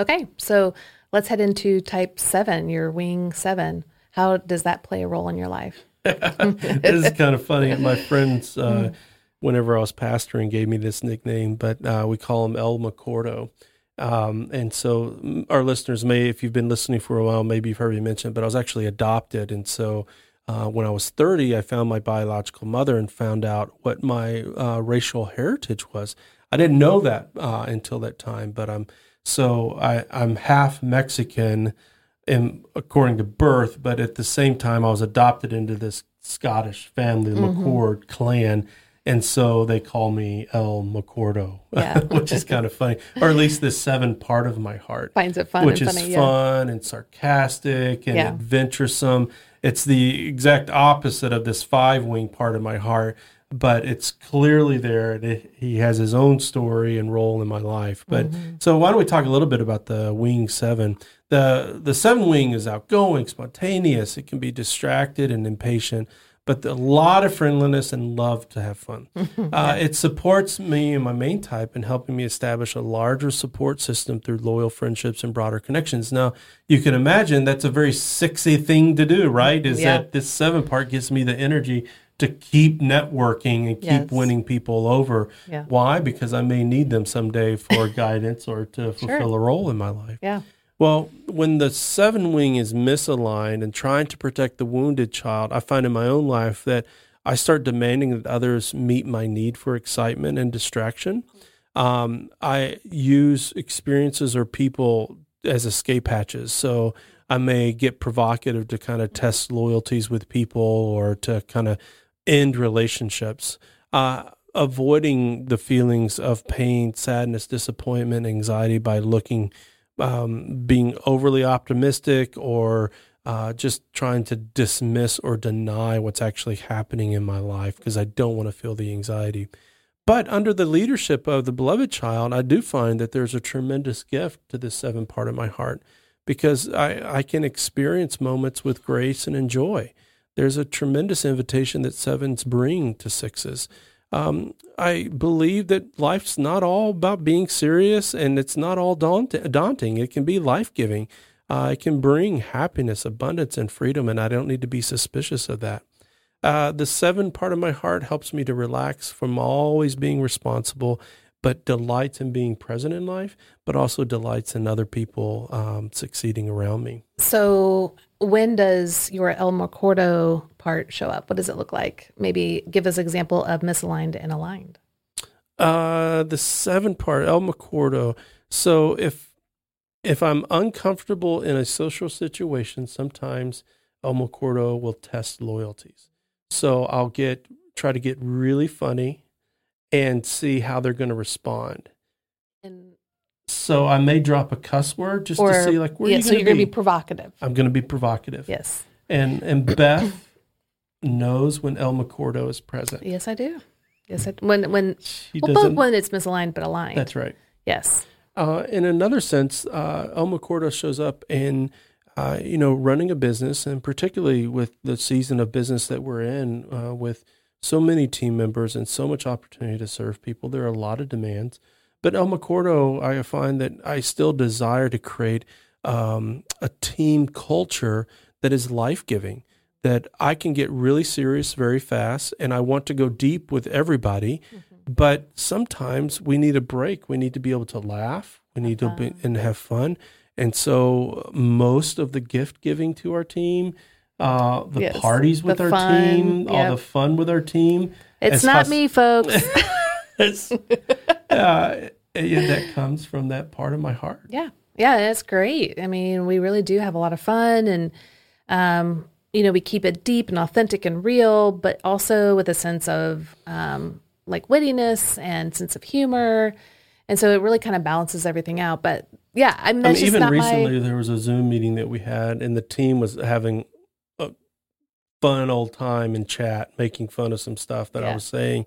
Okay, so let's head into type seven, your wing seven. How does that play a role in your life? (laughs) this is kind of funny. My friends, uh, whenever I was pastoring, gave me this nickname, but uh, we call him El McCordo. Um, and so mm, our listeners may, if you've been listening for a while, maybe you've heard me mention, but I was actually adopted. And so uh, when I was 30, I found my biological mother and found out what my uh, racial heritage was. I didn't know that uh, until that time, but I'm so I, I'm half Mexican in, according to birth, but at the same time, I was adopted into this Scottish family, the mm-hmm. McCord clan. And so they call me El McCordo, yeah. (laughs) which is kind of funny, or at least the seven part of my heart finds it fun, which is funny, fun yeah. and sarcastic and yeah. adventuresome. It's the exact opposite of this five wing part of my heart, but it's clearly there. he has his own story and role in my life. But mm-hmm. so why don't we talk a little bit about the wing seven? The the seven wing is outgoing, spontaneous. It can be distracted and impatient, but a lot of friendliness and love to have fun. (laughs) uh, it supports me and my main type in helping me establish a larger support system through loyal friendships and broader connections. Now, you can imagine that's a very sexy thing to do, right? Is yeah. that this seven part gives me the energy to keep networking and keep yes. winning people over. Yeah. Why? Because I may need them someday for (laughs) guidance or to fulfill sure. a role in my life. Yeah. Well, when the seven wing is misaligned and trying to protect the wounded child, I find in my own life that I start demanding that others meet my need for excitement and distraction. Um, I use experiences or people as escape hatches. So I may get provocative to kind of test loyalties with people or to kind of end relationships, uh, avoiding the feelings of pain, sadness, disappointment, anxiety by looking, um, being overly optimistic or uh, just trying to dismiss or deny what's actually happening in my life because I don't want to feel the anxiety. But under the leadership of the beloved child, I do find that there's a tremendous gift to this seven part of my heart because I, I can experience moments with grace and enjoy there's a tremendous invitation that sevens bring to sixes. Um, I believe that life's not all about being serious and it's not all daunt- daunting. It can be life giving. Uh, it can bring happiness, abundance, and freedom, and I don't need to be suspicious of that. Uh, the seven part of my heart helps me to relax from always being responsible, but delights in being present in life, but also delights in other people um, succeeding around me. So, when does your El McCordo part show up? What does it look like? Maybe give us an example of misaligned and aligned. Uh, the seven part El McCordo. So if if I'm uncomfortable in a social situation, sometimes El McCordo will test loyalties. So I'll get try to get really funny and see how they're going to respond. And So I may drop a cuss word just or to see like where yeah, you so you're going to be provocative. I'm going to be provocative. Yes, And and Beth knows when El McCordo is present. yes, I do. Yes, I, when when She well, both when it's misaligned but aligned. That's right. yes, Uh, in another sense, uh, El McCordo shows up in, uh, you know, running a business, and particularly with the season of business that we're in, uh, with so many team members and so much opportunity to serve people, there are a lot of demands. But El McCordo, I find that I still desire to create um, a team culture that is life giving. That I can get really serious very fast, and I want to go deep with everybody. But sometimes we need a break. We need to be able to laugh. We need to be and have fun. And so most of the gift giving to our team, uh, the Yes, parties with the our fun, team, all the fun with our team. it's not hus- me, folks. (laughs) it's, uh, that comes from that part of my heart. Yeah. Yeah, that's great. I mean, we really do have a lot of fun and um, you know, we keep it deep and authentic and real, but also with a sense of um like wittiness and sense of humor. And so it really kind of balances everything out. But yeah, I mean, I mean, even recently, my there was a Zoom meeting that we had, and the team was having a fun old time in chat, making fun of some stuff that I was saying.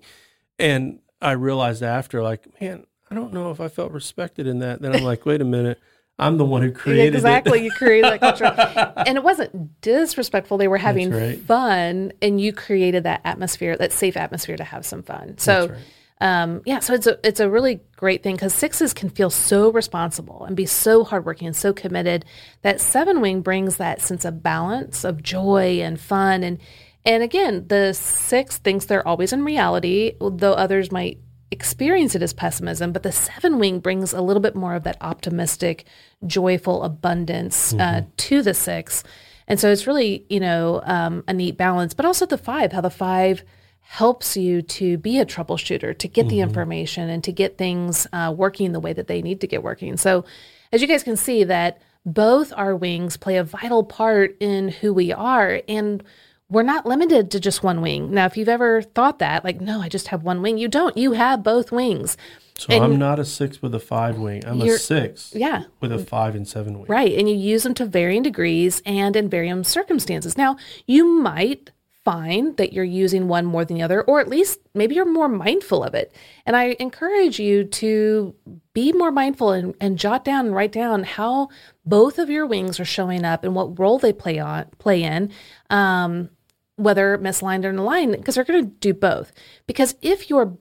And I realized after, like, man, I don't know if I felt respected in that. Then I'm like, wait a minute, I'm the one who (laughs) created exactly it. Exactly. you created that culture (laughs) and it wasn't disrespectful they were having right. fun and you created that atmosphere that safe atmosphere to have some fun so right. um, yeah so it's a it's a really great thing because sixes can feel so responsible and be so hardworking and so committed that seven wing brings that sense of balance of joy and fun and and again the six thinks they're always in reality though others might experience it as pessimism, but the seven wing brings a little bit more of that optimistic, joyful abundance uh, to the six. And so it's really, you know, um, a neat balance, but also the five, how the five helps you to be a troubleshooter, to get the information and to get things uh, working the way that they need to get working. So as you guys can see that both our wings play a vital part in who we are. And we're not limited to just one wing. Now, if you've ever thought that, like, no, I just have one wing, you don't. You have both wings. So And- I'm not a six with a five wing. I'm a six Yeah. with a five and seven wing. Right. And you use them to varying degrees and in varying circumstances. Now, you might find that you're using one more than the other, or at least maybe you're more mindful of it. And I encourage you to be more mindful and, and jot down and write down how both of your wings are showing up and what role they play on play in. Um, whether misaligned or aligned, because they're going to do both. Because if you're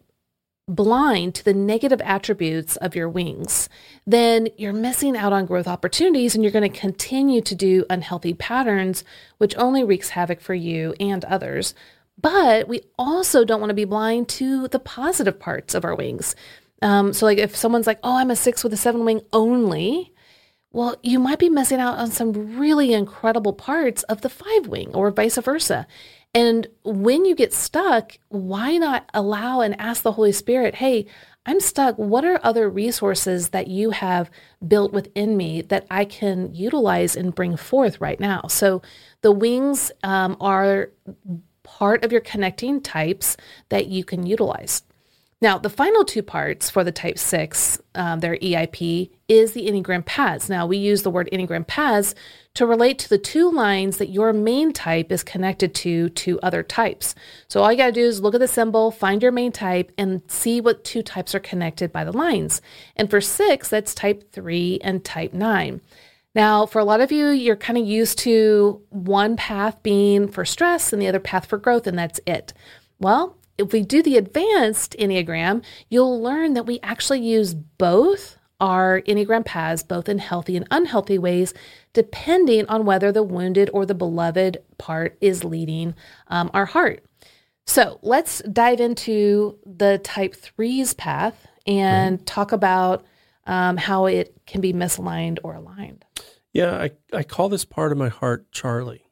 blind to the negative attributes of your wings, then you're missing out on growth opportunities and you're going to continue to do unhealthy patterns, which only wreaks havoc for you and others. But we also don't want to be blind to the positive parts of our wings. Um, so, like if someone's like, oh, I'm a six with a seven wing only, well, you might be missing out on some really incredible parts of the five wing or vice versa. And when you get stuck, why not allow and ask the Holy Spirit, hey, I'm stuck. What are other resources that you have built within me that I can utilize and bring forth right now? So the wings um, are part of your connecting types that you can utilize. Now, the final two parts for the type six, um, their EIP, is the Enneagram paths. Now, we use the word Enneagram paths to relate to the two lines that your main type is connected to to other types. So, all you got to do is look at the symbol, find your main type, and see what two types are connected by the lines. And for six, that's type three and type nine. Now, for a lot of you, you're kind of used to one path being for stress and the other path for growth, and that's it. Well, if we do the advanced Enneagram, you'll learn that we actually use both our Enneagram paths, both in healthy and unhealthy ways, depending on whether the wounded or the beloved part is leading um, our heart. So let's dive into the type threes path and talk about um, how it can be misaligned or aligned. Yeah, I, I call this part of my heart Charlie.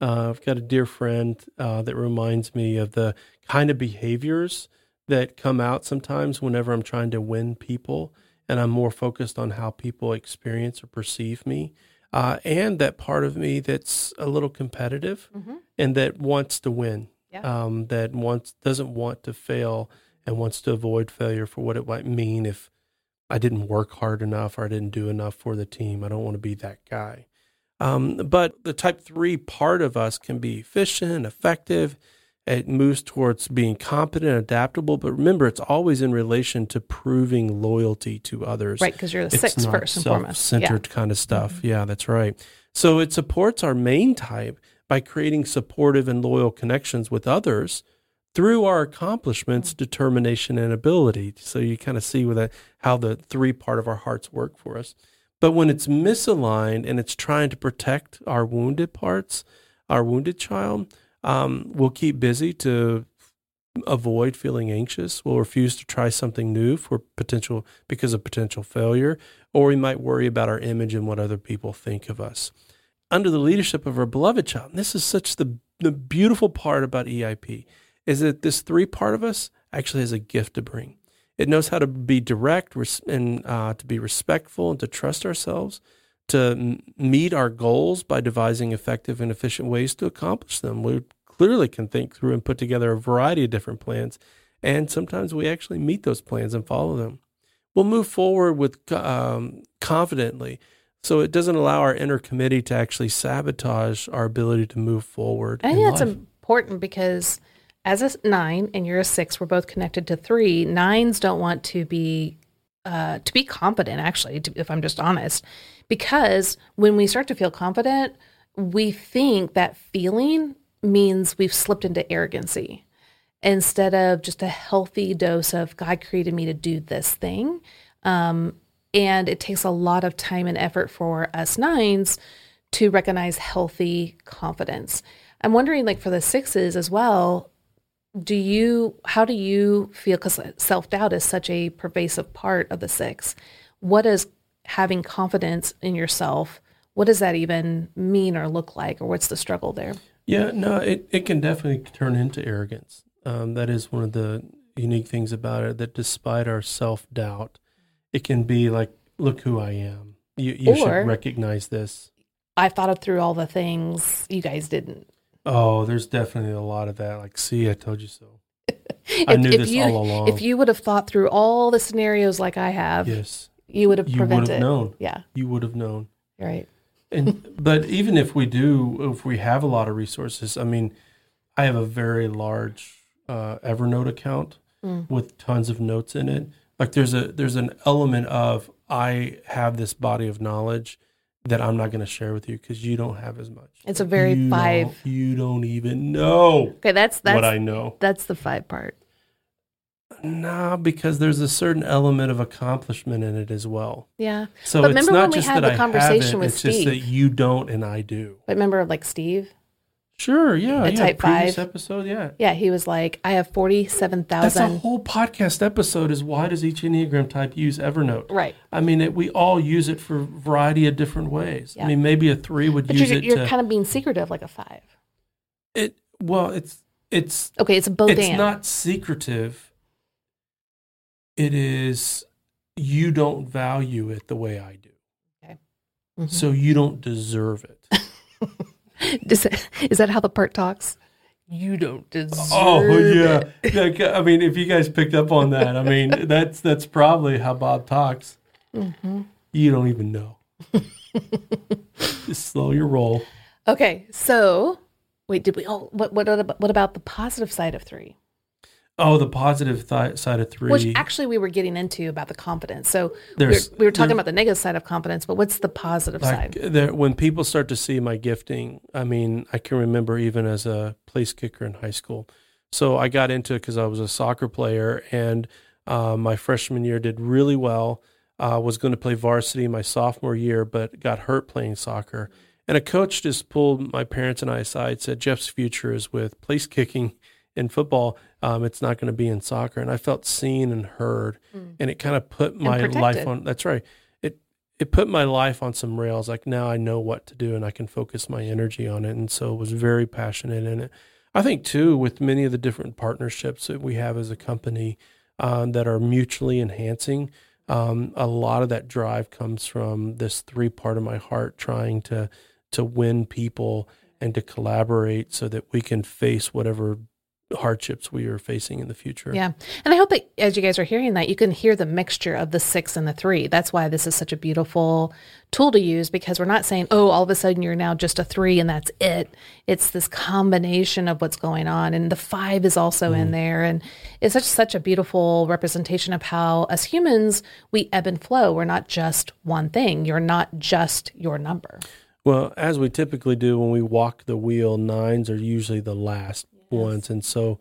Uh, I've got a dear friend uh, that reminds me of the kind of behaviors that come out sometimes whenever I'm trying to win people, and I'm more focused on how people experience or perceive me. Uh, and that part of me that's a little competitive Mm-hmm. and that wants to win, Yeah. um, that wants doesn't want to fail and wants to avoid failure for what it might mean if I didn't work hard enough or I didn't do enough for the team. I don't want to be that guy. Um, but the type three part of us can be efficient, effective. It moves towards being competent, and adaptable. But remember, it's always in relation to proving loyalty to others. Right, because you're the sixth first and foremost. Yeah. self-centered kind of stuff. Mm-hmm. Yeah, that's right. So it supports our main type by creating supportive and loyal connections with others through our accomplishments, mm. determination, and ability. So you kind of see with that how the three part of our hearts work for us. But when it's misaligned and it's trying to protect our wounded parts, our wounded child, um, we'll keep busy to avoid feeling anxious. We'll refuse to try something new for potential because of potential failure, or we might worry about our image and what other people think of us. Under the leadership of our beloved child, this is such the the beautiful part about EIP is that this three part of us actually has a gift to bring. It knows how to be direct and uh, to be respectful and to trust ourselves, to m- meet our goals by devising effective and efficient ways to accomplish them. We clearly can think through and put together a variety of different plans, and sometimes we actually meet those plans and follow them. We'll move forward with um, confidently, so it doesn't allow our inner committee to actually sabotage our ability to move forward. I in think that's life. important because as a nine and you're a six, we're both connected to three. Nines don't want to be uh, to be confident. Actually, to, if I'm just honest, because when we start to feel confident, we think that feeling means we've slipped into arrogancy instead of just a healthy dose of God created me to do this thing. Um, and it takes a lot of time and effort for us nines to recognize healthy confidence. I'm wondering, like for the sixes as well, do you, how do you feel? Because self doubt is such a pervasive part of the six. What does having confidence in yourself, what does that even mean or look like? Or what's the struggle there? Yeah, no, it, it can definitely turn into arrogance. Um, that is one of the unique things about it, that despite our self doubt, it can be like, look who I am. You, you Or- should recognize this. I thought of through all the things you guys didn't. Oh, there's definitely a lot of that. Like, see, I told you so. (laughs) I If- knew if this you, all along. If you would have thought through all the scenarios like I have, yes, you would have you would prevented. have known. Yeah, You would have known. right. And but even if we do, if we have a lot of resources, I mean, I have a very large uh, Evernote account Mm. with tons of notes in it. Like there's a there's an element of I have this body of knowledge that I'm not going to share with you because you don't have as much. It's a very You five. don't- You don't even know Okay, that's that's what I know. that's the five part. Nah, because there's a certain element of accomplishment in it as well. Yeah, So But it's remember not when we just had that I conversation have it, with it's just that Steve? you don't and I do. but remember, like Steve. Sure, yeah, yeah. type previous five. episode, yeah. Yeah, he was like, I have forty-seven That's a whole podcast episode. Is why does each enneagram type use Evernote? Right, I mean, it, we all use it for a variety of different ways. Yeah. I mean, maybe a three would but use you're, it you're to kind of being secretive, like a five. it. Well, it's it's Okay, it's a both it's not secretive. It is you don't value it the way I do, Mhm. so you don't deserve it. (laughs) (laughs) Is, that, is that how the part talks? You don't deserve. Oh yeah, it. Like, I mean, if you guys picked up on that, I mean, (laughs) that's that's probably how Bob talks. Mhm. You don't even know. Just slow your roll. Okay, so wait, did we? Oh, what what what about the positive side of three? Oh, the positive th- side of three. Which actually we were getting into about the confidence. So we were, we were talking about the negative side of confidence, but what's the positive like side? there, when people start to see my gifting, I mean, I can remember even as a place kicker in high school. So I got into it because I was a soccer player, and uh, my freshman year did really well. Uh, was going to play varsity my sophomore year, but got hurt playing soccer. And a coach just pulled my parents and I aside, said Jeff's future is with place kicking in football. Um, it's not going to be in soccer. And I felt seen and heard, and it kind of put my life on. That's right. It it put my life on some rails. Like now I know what to do and I can focus my energy on it. And so it was very passionate in it. I think too, with many of the different partnerships that we have as a company uh, that are mutually enhancing, um, a lot of that drive comes from this three part of my heart trying to to win people and to collaborate so that we can face whatever hardships we are facing in the future. Yeah. And I hope that as you guys are hearing that, you can hear the mixture of the six and the three. That's why this is such a beautiful tool to use because we're not saying, oh, all of a sudden you're now just a three and that's it. It's this combination of what's going on. And the five is also mm. in there. And it's such such a beautiful representation of how as humans we ebb and flow. We're not just one thing. You're not just your number. Well, as we typically do when we walk the wheel, nines are usually the last ones. And so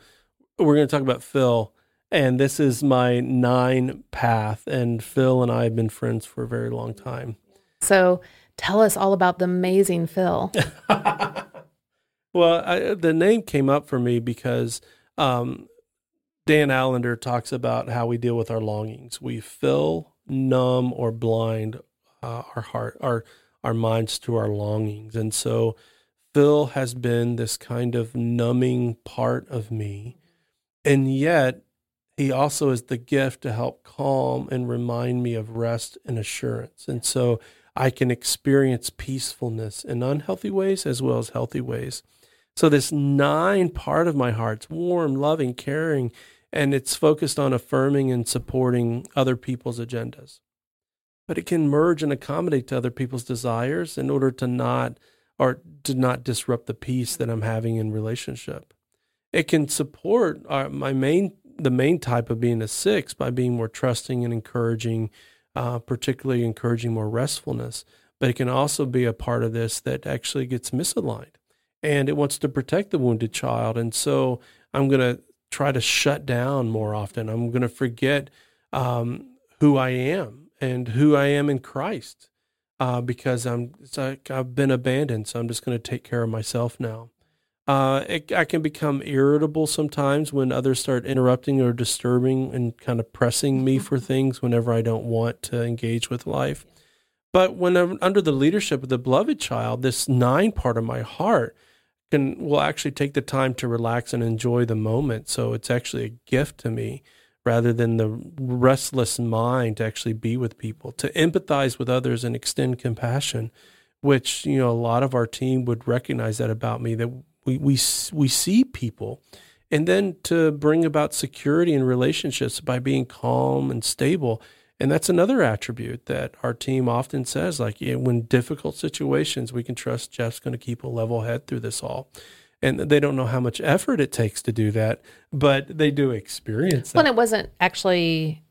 we're going to talk about Phil. And this is my nine path. And Phil and I have been friends for a very long time. So tell us all about the amazing Phil. (laughs) well, I, the name came up for me because um, Dan Allender talks about how we deal with our longings. We fill, numb, or blind uh, our heart, our our minds to our longings, and so Phil has been this kind of numbing part of me. And yet, he also is the gift to help calm and remind me of rest and assurance. And so I can experience peacefulness in unhealthy ways as well as healthy ways. So, this nine part of my heart's warm, loving, caring, and it's focused on affirming and supporting other people's agendas. But it can merge and accommodate to other people's desires in order to not or to not disrupt the peace that I'm having in relationship. It can support our, my main the main type of being a six by being more trusting and encouraging, uh, particularly encouraging more restfulness. But it can also be a part of this that actually gets misaligned, and it wants to protect the wounded child. And so I'm going to try to shut down more often. I'm going to forget um, who I am and who I am in Christ uh, because I'm it's like I've been abandoned, so I'm just going to take care of myself now. Uh, it, I can become irritable sometimes when others start interrupting or disturbing and kind of pressing me for things whenever I don't want to engage with life. But when I'm under the leadership of the beloved child, this nine part of my heart can will actually take the time to relax and enjoy the moment. So it's actually a gift to me rather than the restless mind to actually be with people, to empathize with others and extend compassion, which, you know, a lot of our team would recognize that about me that we, we, we see people. And then to bring about security in relationships by being calm and stable. And that's another attribute that our team often says, like, yeah, when difficult situations, we can trust Jeff's going to keep a level head through this all and they don't know how much effort it takes to do that, but they do experience that. Well, it wasn't actually,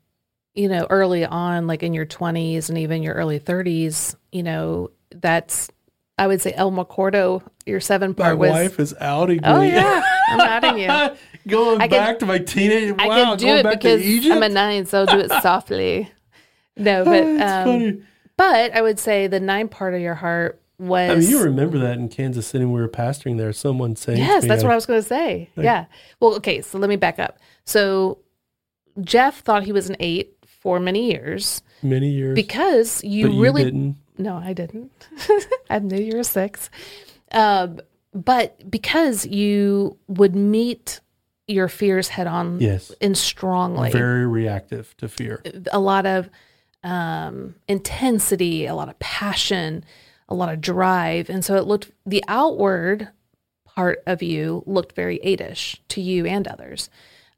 you know, early on, like in your 20s and even your early 30s, you know, that's, I would say El McCordo, your seven part my was. Wife is outing oh, me. Oh, yeah. I'm outing you. (laughs) going I back to my teenage, wow, I can do it because I'm a nine, so I'll do it (laughs) softly. No, but, um, but I would say the nine part of your heart was. I mean, you remember that in Kansas City when we were pastoring there. Someone saying, "Yes, that's what I was going to say." Like, yeah. Well, okay. So let me back up. So Jeff thought he was an eight for many years. Many years. Because you but really didn't. No, I didn't. (laughs) I knew you were six. Um, but because you would meet your fears head on yes. and strongly. Very reactive to fear. A lot of um, intensity, a lot of passion a lot of drive. And so it looked, the outward part of you looked very eightish to you and others.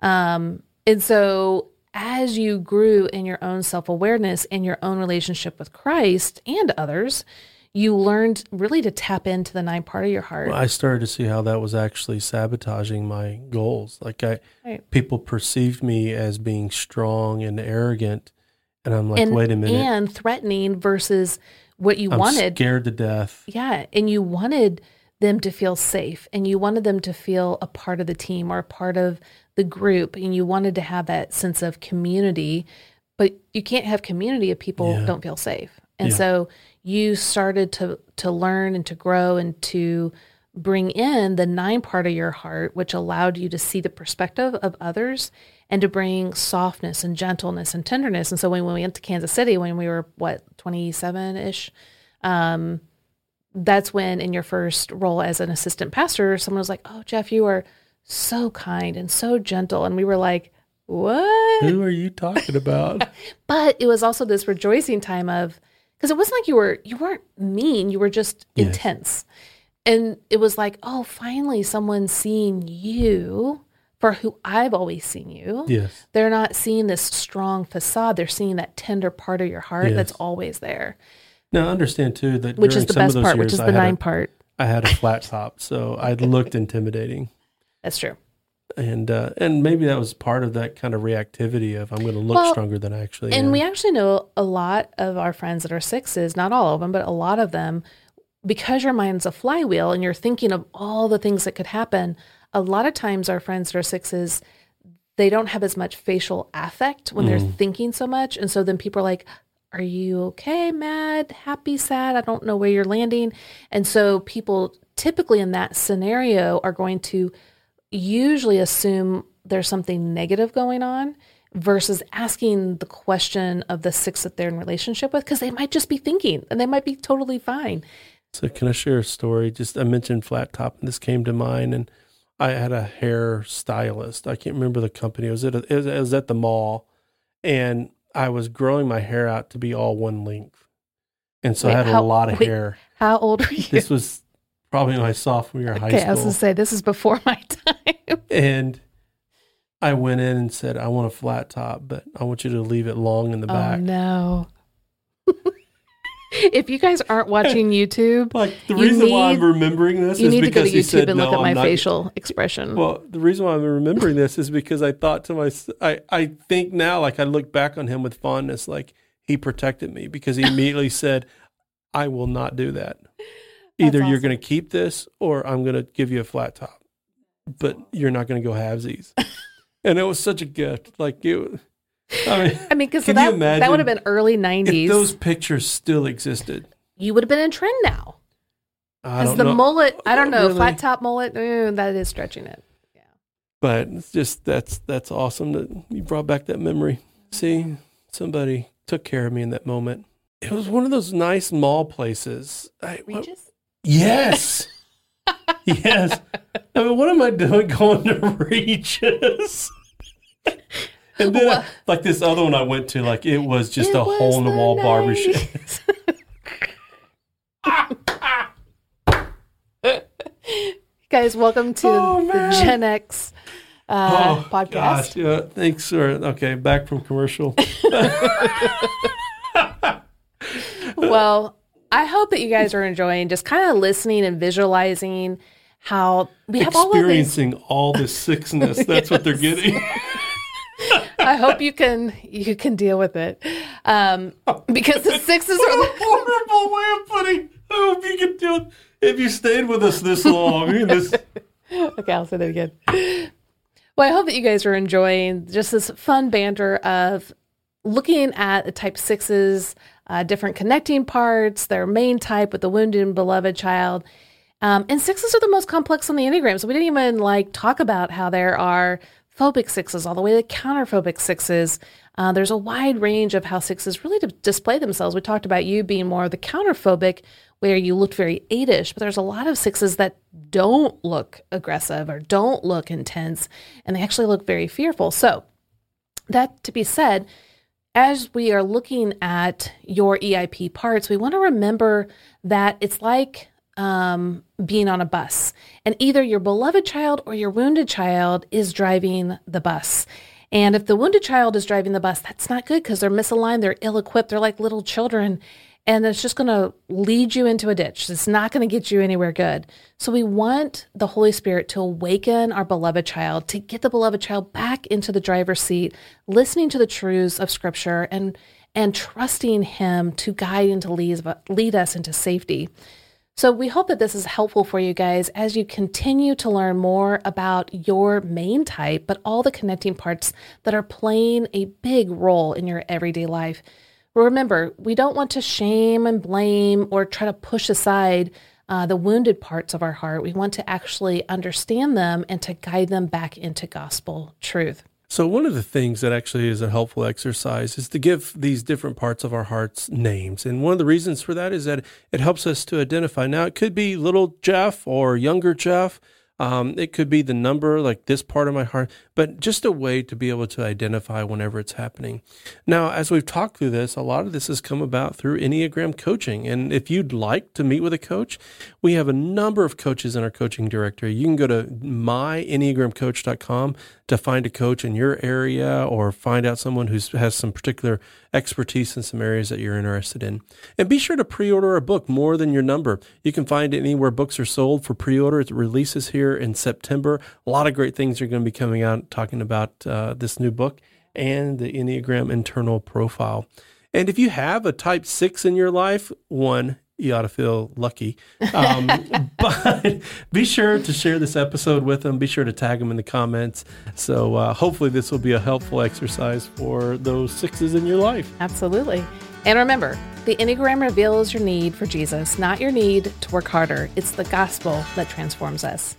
Um, and so as you grew in your own self awareness in your own relationship with Christ and others, you learned really to tap into the nine part of your heart. Well, I started to see how that was actually sabotaging my goals. Like I, right. people perceived me as being strong and arrogant, and I'm like, and, wait a minute, and threatening versus what you I'm wanted. Scared to death. Yeah, and you wanted them to feel safe, and you wanted them to feel a part of the team or a part of the group, and you wanted to have that sense of community. But you can't have community if people yeah. don't feel safe. And yeah. so you started to to learn and to grow and to bring in the nine part of your heart, which allowed you to see the perspective of others and to bring softness and gentleness and tenderness. And so when, when we went to Kansas City, when we were, what, 27 ish, um, that's when in your first role as an assistant pastor, someone was like, Oh, Jeff, you are so kind and so gentle. And we were like, What? Who are you talking about? (laughs) but it was also this rejoicing time of because it wasn't like you were you weren't mean, you were just Yes. intense. And it was like, oh, finally someone's seeing you for who I've always seen you. yes. They're not seeing this strong facade. They're seeing that tender part of your heart that's always there, Now I understand too that which is the some best part, years, which is I the had a- nine part. I had a flat top, so I (laughs) looked intimidating, That's true. and uh, and maybe that was part of that kind of reactivity of I'm going to look Well, stronger than I actually And am. we actually know a lot of our friends that are sixes, not all of them, but a lot of them, because your mind's a flywheel and you're thinking of all the things that could happen. A lot of times, our friends that are sixes, they don't have as much facial affect when they're mm. thinking so much. And so then people are like, Are you okay, mad, happy, sad? I don't know where you're landing. And so people typically in that scenario are going to usually assume there's something negative going on versus asking the question of the six that they're in relationship with because they might just be thinking and they might be totally fine. So can I share a story? Just I mentioned flat top, and this came to mind, and I had a hair stylist. I can't remember the company. It was at a, it was, it was at the mall, and I was growing my hair out to be all one length, and so Wait, I had how- a lot of wait. hair. How old are you? This was probably my sophomore year of high okay, I was gonna say this is before my (laughs) time. and I went in and said, "I want a flat top, but I want you to leave it long in the oh back." no. (laughs) if you guys aren't watching (laughs) YouTube, Like the You reason why I'm remembering this you is need to go because to YouTube said, and look "No, at my I'm not- facial expression. Well, the reason why I'm remembering this is because I thought to myself, I, I think now, like I look back on him with fondness, like he protected me because he immediately (laughs) said, I will not do that. Either you're going to keep this or I'm going to give you a flat top, but you're not going to go halvesies. (laughs) and it was such a gift. Like you, I mean, I mean, because that, that would have been early '90s. if 90s. those pictures still existed, you would have been in trend now. I Because the know. mullet, I don't know, Really? flat top mullet, mm, that is stretching it. Yeah. But it's just that's that's awesome that you brought back that memory. See, somebody took care of me in that moment. It was one of those nice mall places. I, what- yes, (laughs) yes. I mean, what am I doing going to (laughs) Regis? And then, What? like this other one I went to, like it was just It a hole in the wall barbershop. (laughs) Guys, welcome to Oh, the. Gen X uh, oh podcast. gosh, yeah. Thanks, sir. Okay, back from commercial. (laughs) Well, I hope that you guys are enjoying just kind of listening and visualizing how we have all experiencing all this sickness. That's what they're (laughs) getting. I hope you can you can deal with it um, because the sixes are a horrible way of putting. I hope you can it. If you stayed with us this long, this Okay, I'll say that again. Well, I hope that you guys are enjoying just this fun banter of looking at the type sixes, uh, different connecting parts, their main type with the wounded and beloved child. Um, and sixes are the most complex on the Enneagram. So we didn't even like talk about how there are phobic sixes all the way to counterphobic sixes. Uh, there's a wide range of how sixes really display themselves. We talked about you being more of the counterphobic, where you looked very eightish, but there's a lot of sixes that don't look aggressive or don't look intense, and they actually look very fearful. So, that to be said, as we are looking at your EIP parts, we want to remember that it's like um, being on a bus, and either your beloved child or your wounded child is driving the bus. And if the wounded child is driving the bus, that's not good because they're misaligned, they're ill equipped, they're like little children, and it's just going to lead you into a ditch. It's not going to get you anywhere good. So we want the Holy Spirit to awaken our beloved child, to get the beloved child back into the driver's seat, listening to the truths of Scripture and and trusting Him to guide and to lead, lead us into safety. So we hope that this is helpful for you guys as you continue to learn more about your main type, but all the connecting parts that are playing a big role in your everyday life. Remember, we don't want to shame and blame or try to push aside uh, the wounded parts of our heart. We want to actually understand them and to guide them back into gospel truth. So, one of the things that actually is a helpful exercise is to give these different parts of our hearts names. And one of the reasons for that is that it helps us to identify. Now, it could be little Jeff or younger Jeff. Um, it could be the number, like this part of my heart, but just a way to be able to identify whenever it's happening. Now, as we've talked through this, a lot of this has come about through Enneagram coaching. And if you'd like to meet with a coach, we have a number of coaches in our coaching directory. You can go to myenneagramcoach.com to find a coach in your area or find out someone who has some particular expertise in some areas that you're interested in. And be sure to pre order a book, More Than Your Number. You can find it anywhere books are sold for pre order. It releases here in September. A lot of great things are going to be coming out talking about uh, this new book and the Enneagram internal profile. And if you have a type six in your life, one, you ought to feel lucky. Um, (laughs) but be sure to share this episode with them. Be sure to tag them in the comments. So uh, hopefully, this will be a helpful exercise for those sixes in your life. Absolutely. And remember, the Enneagram reveals your need for Jesus, not your need to work harder. It's the gospel that transforms us.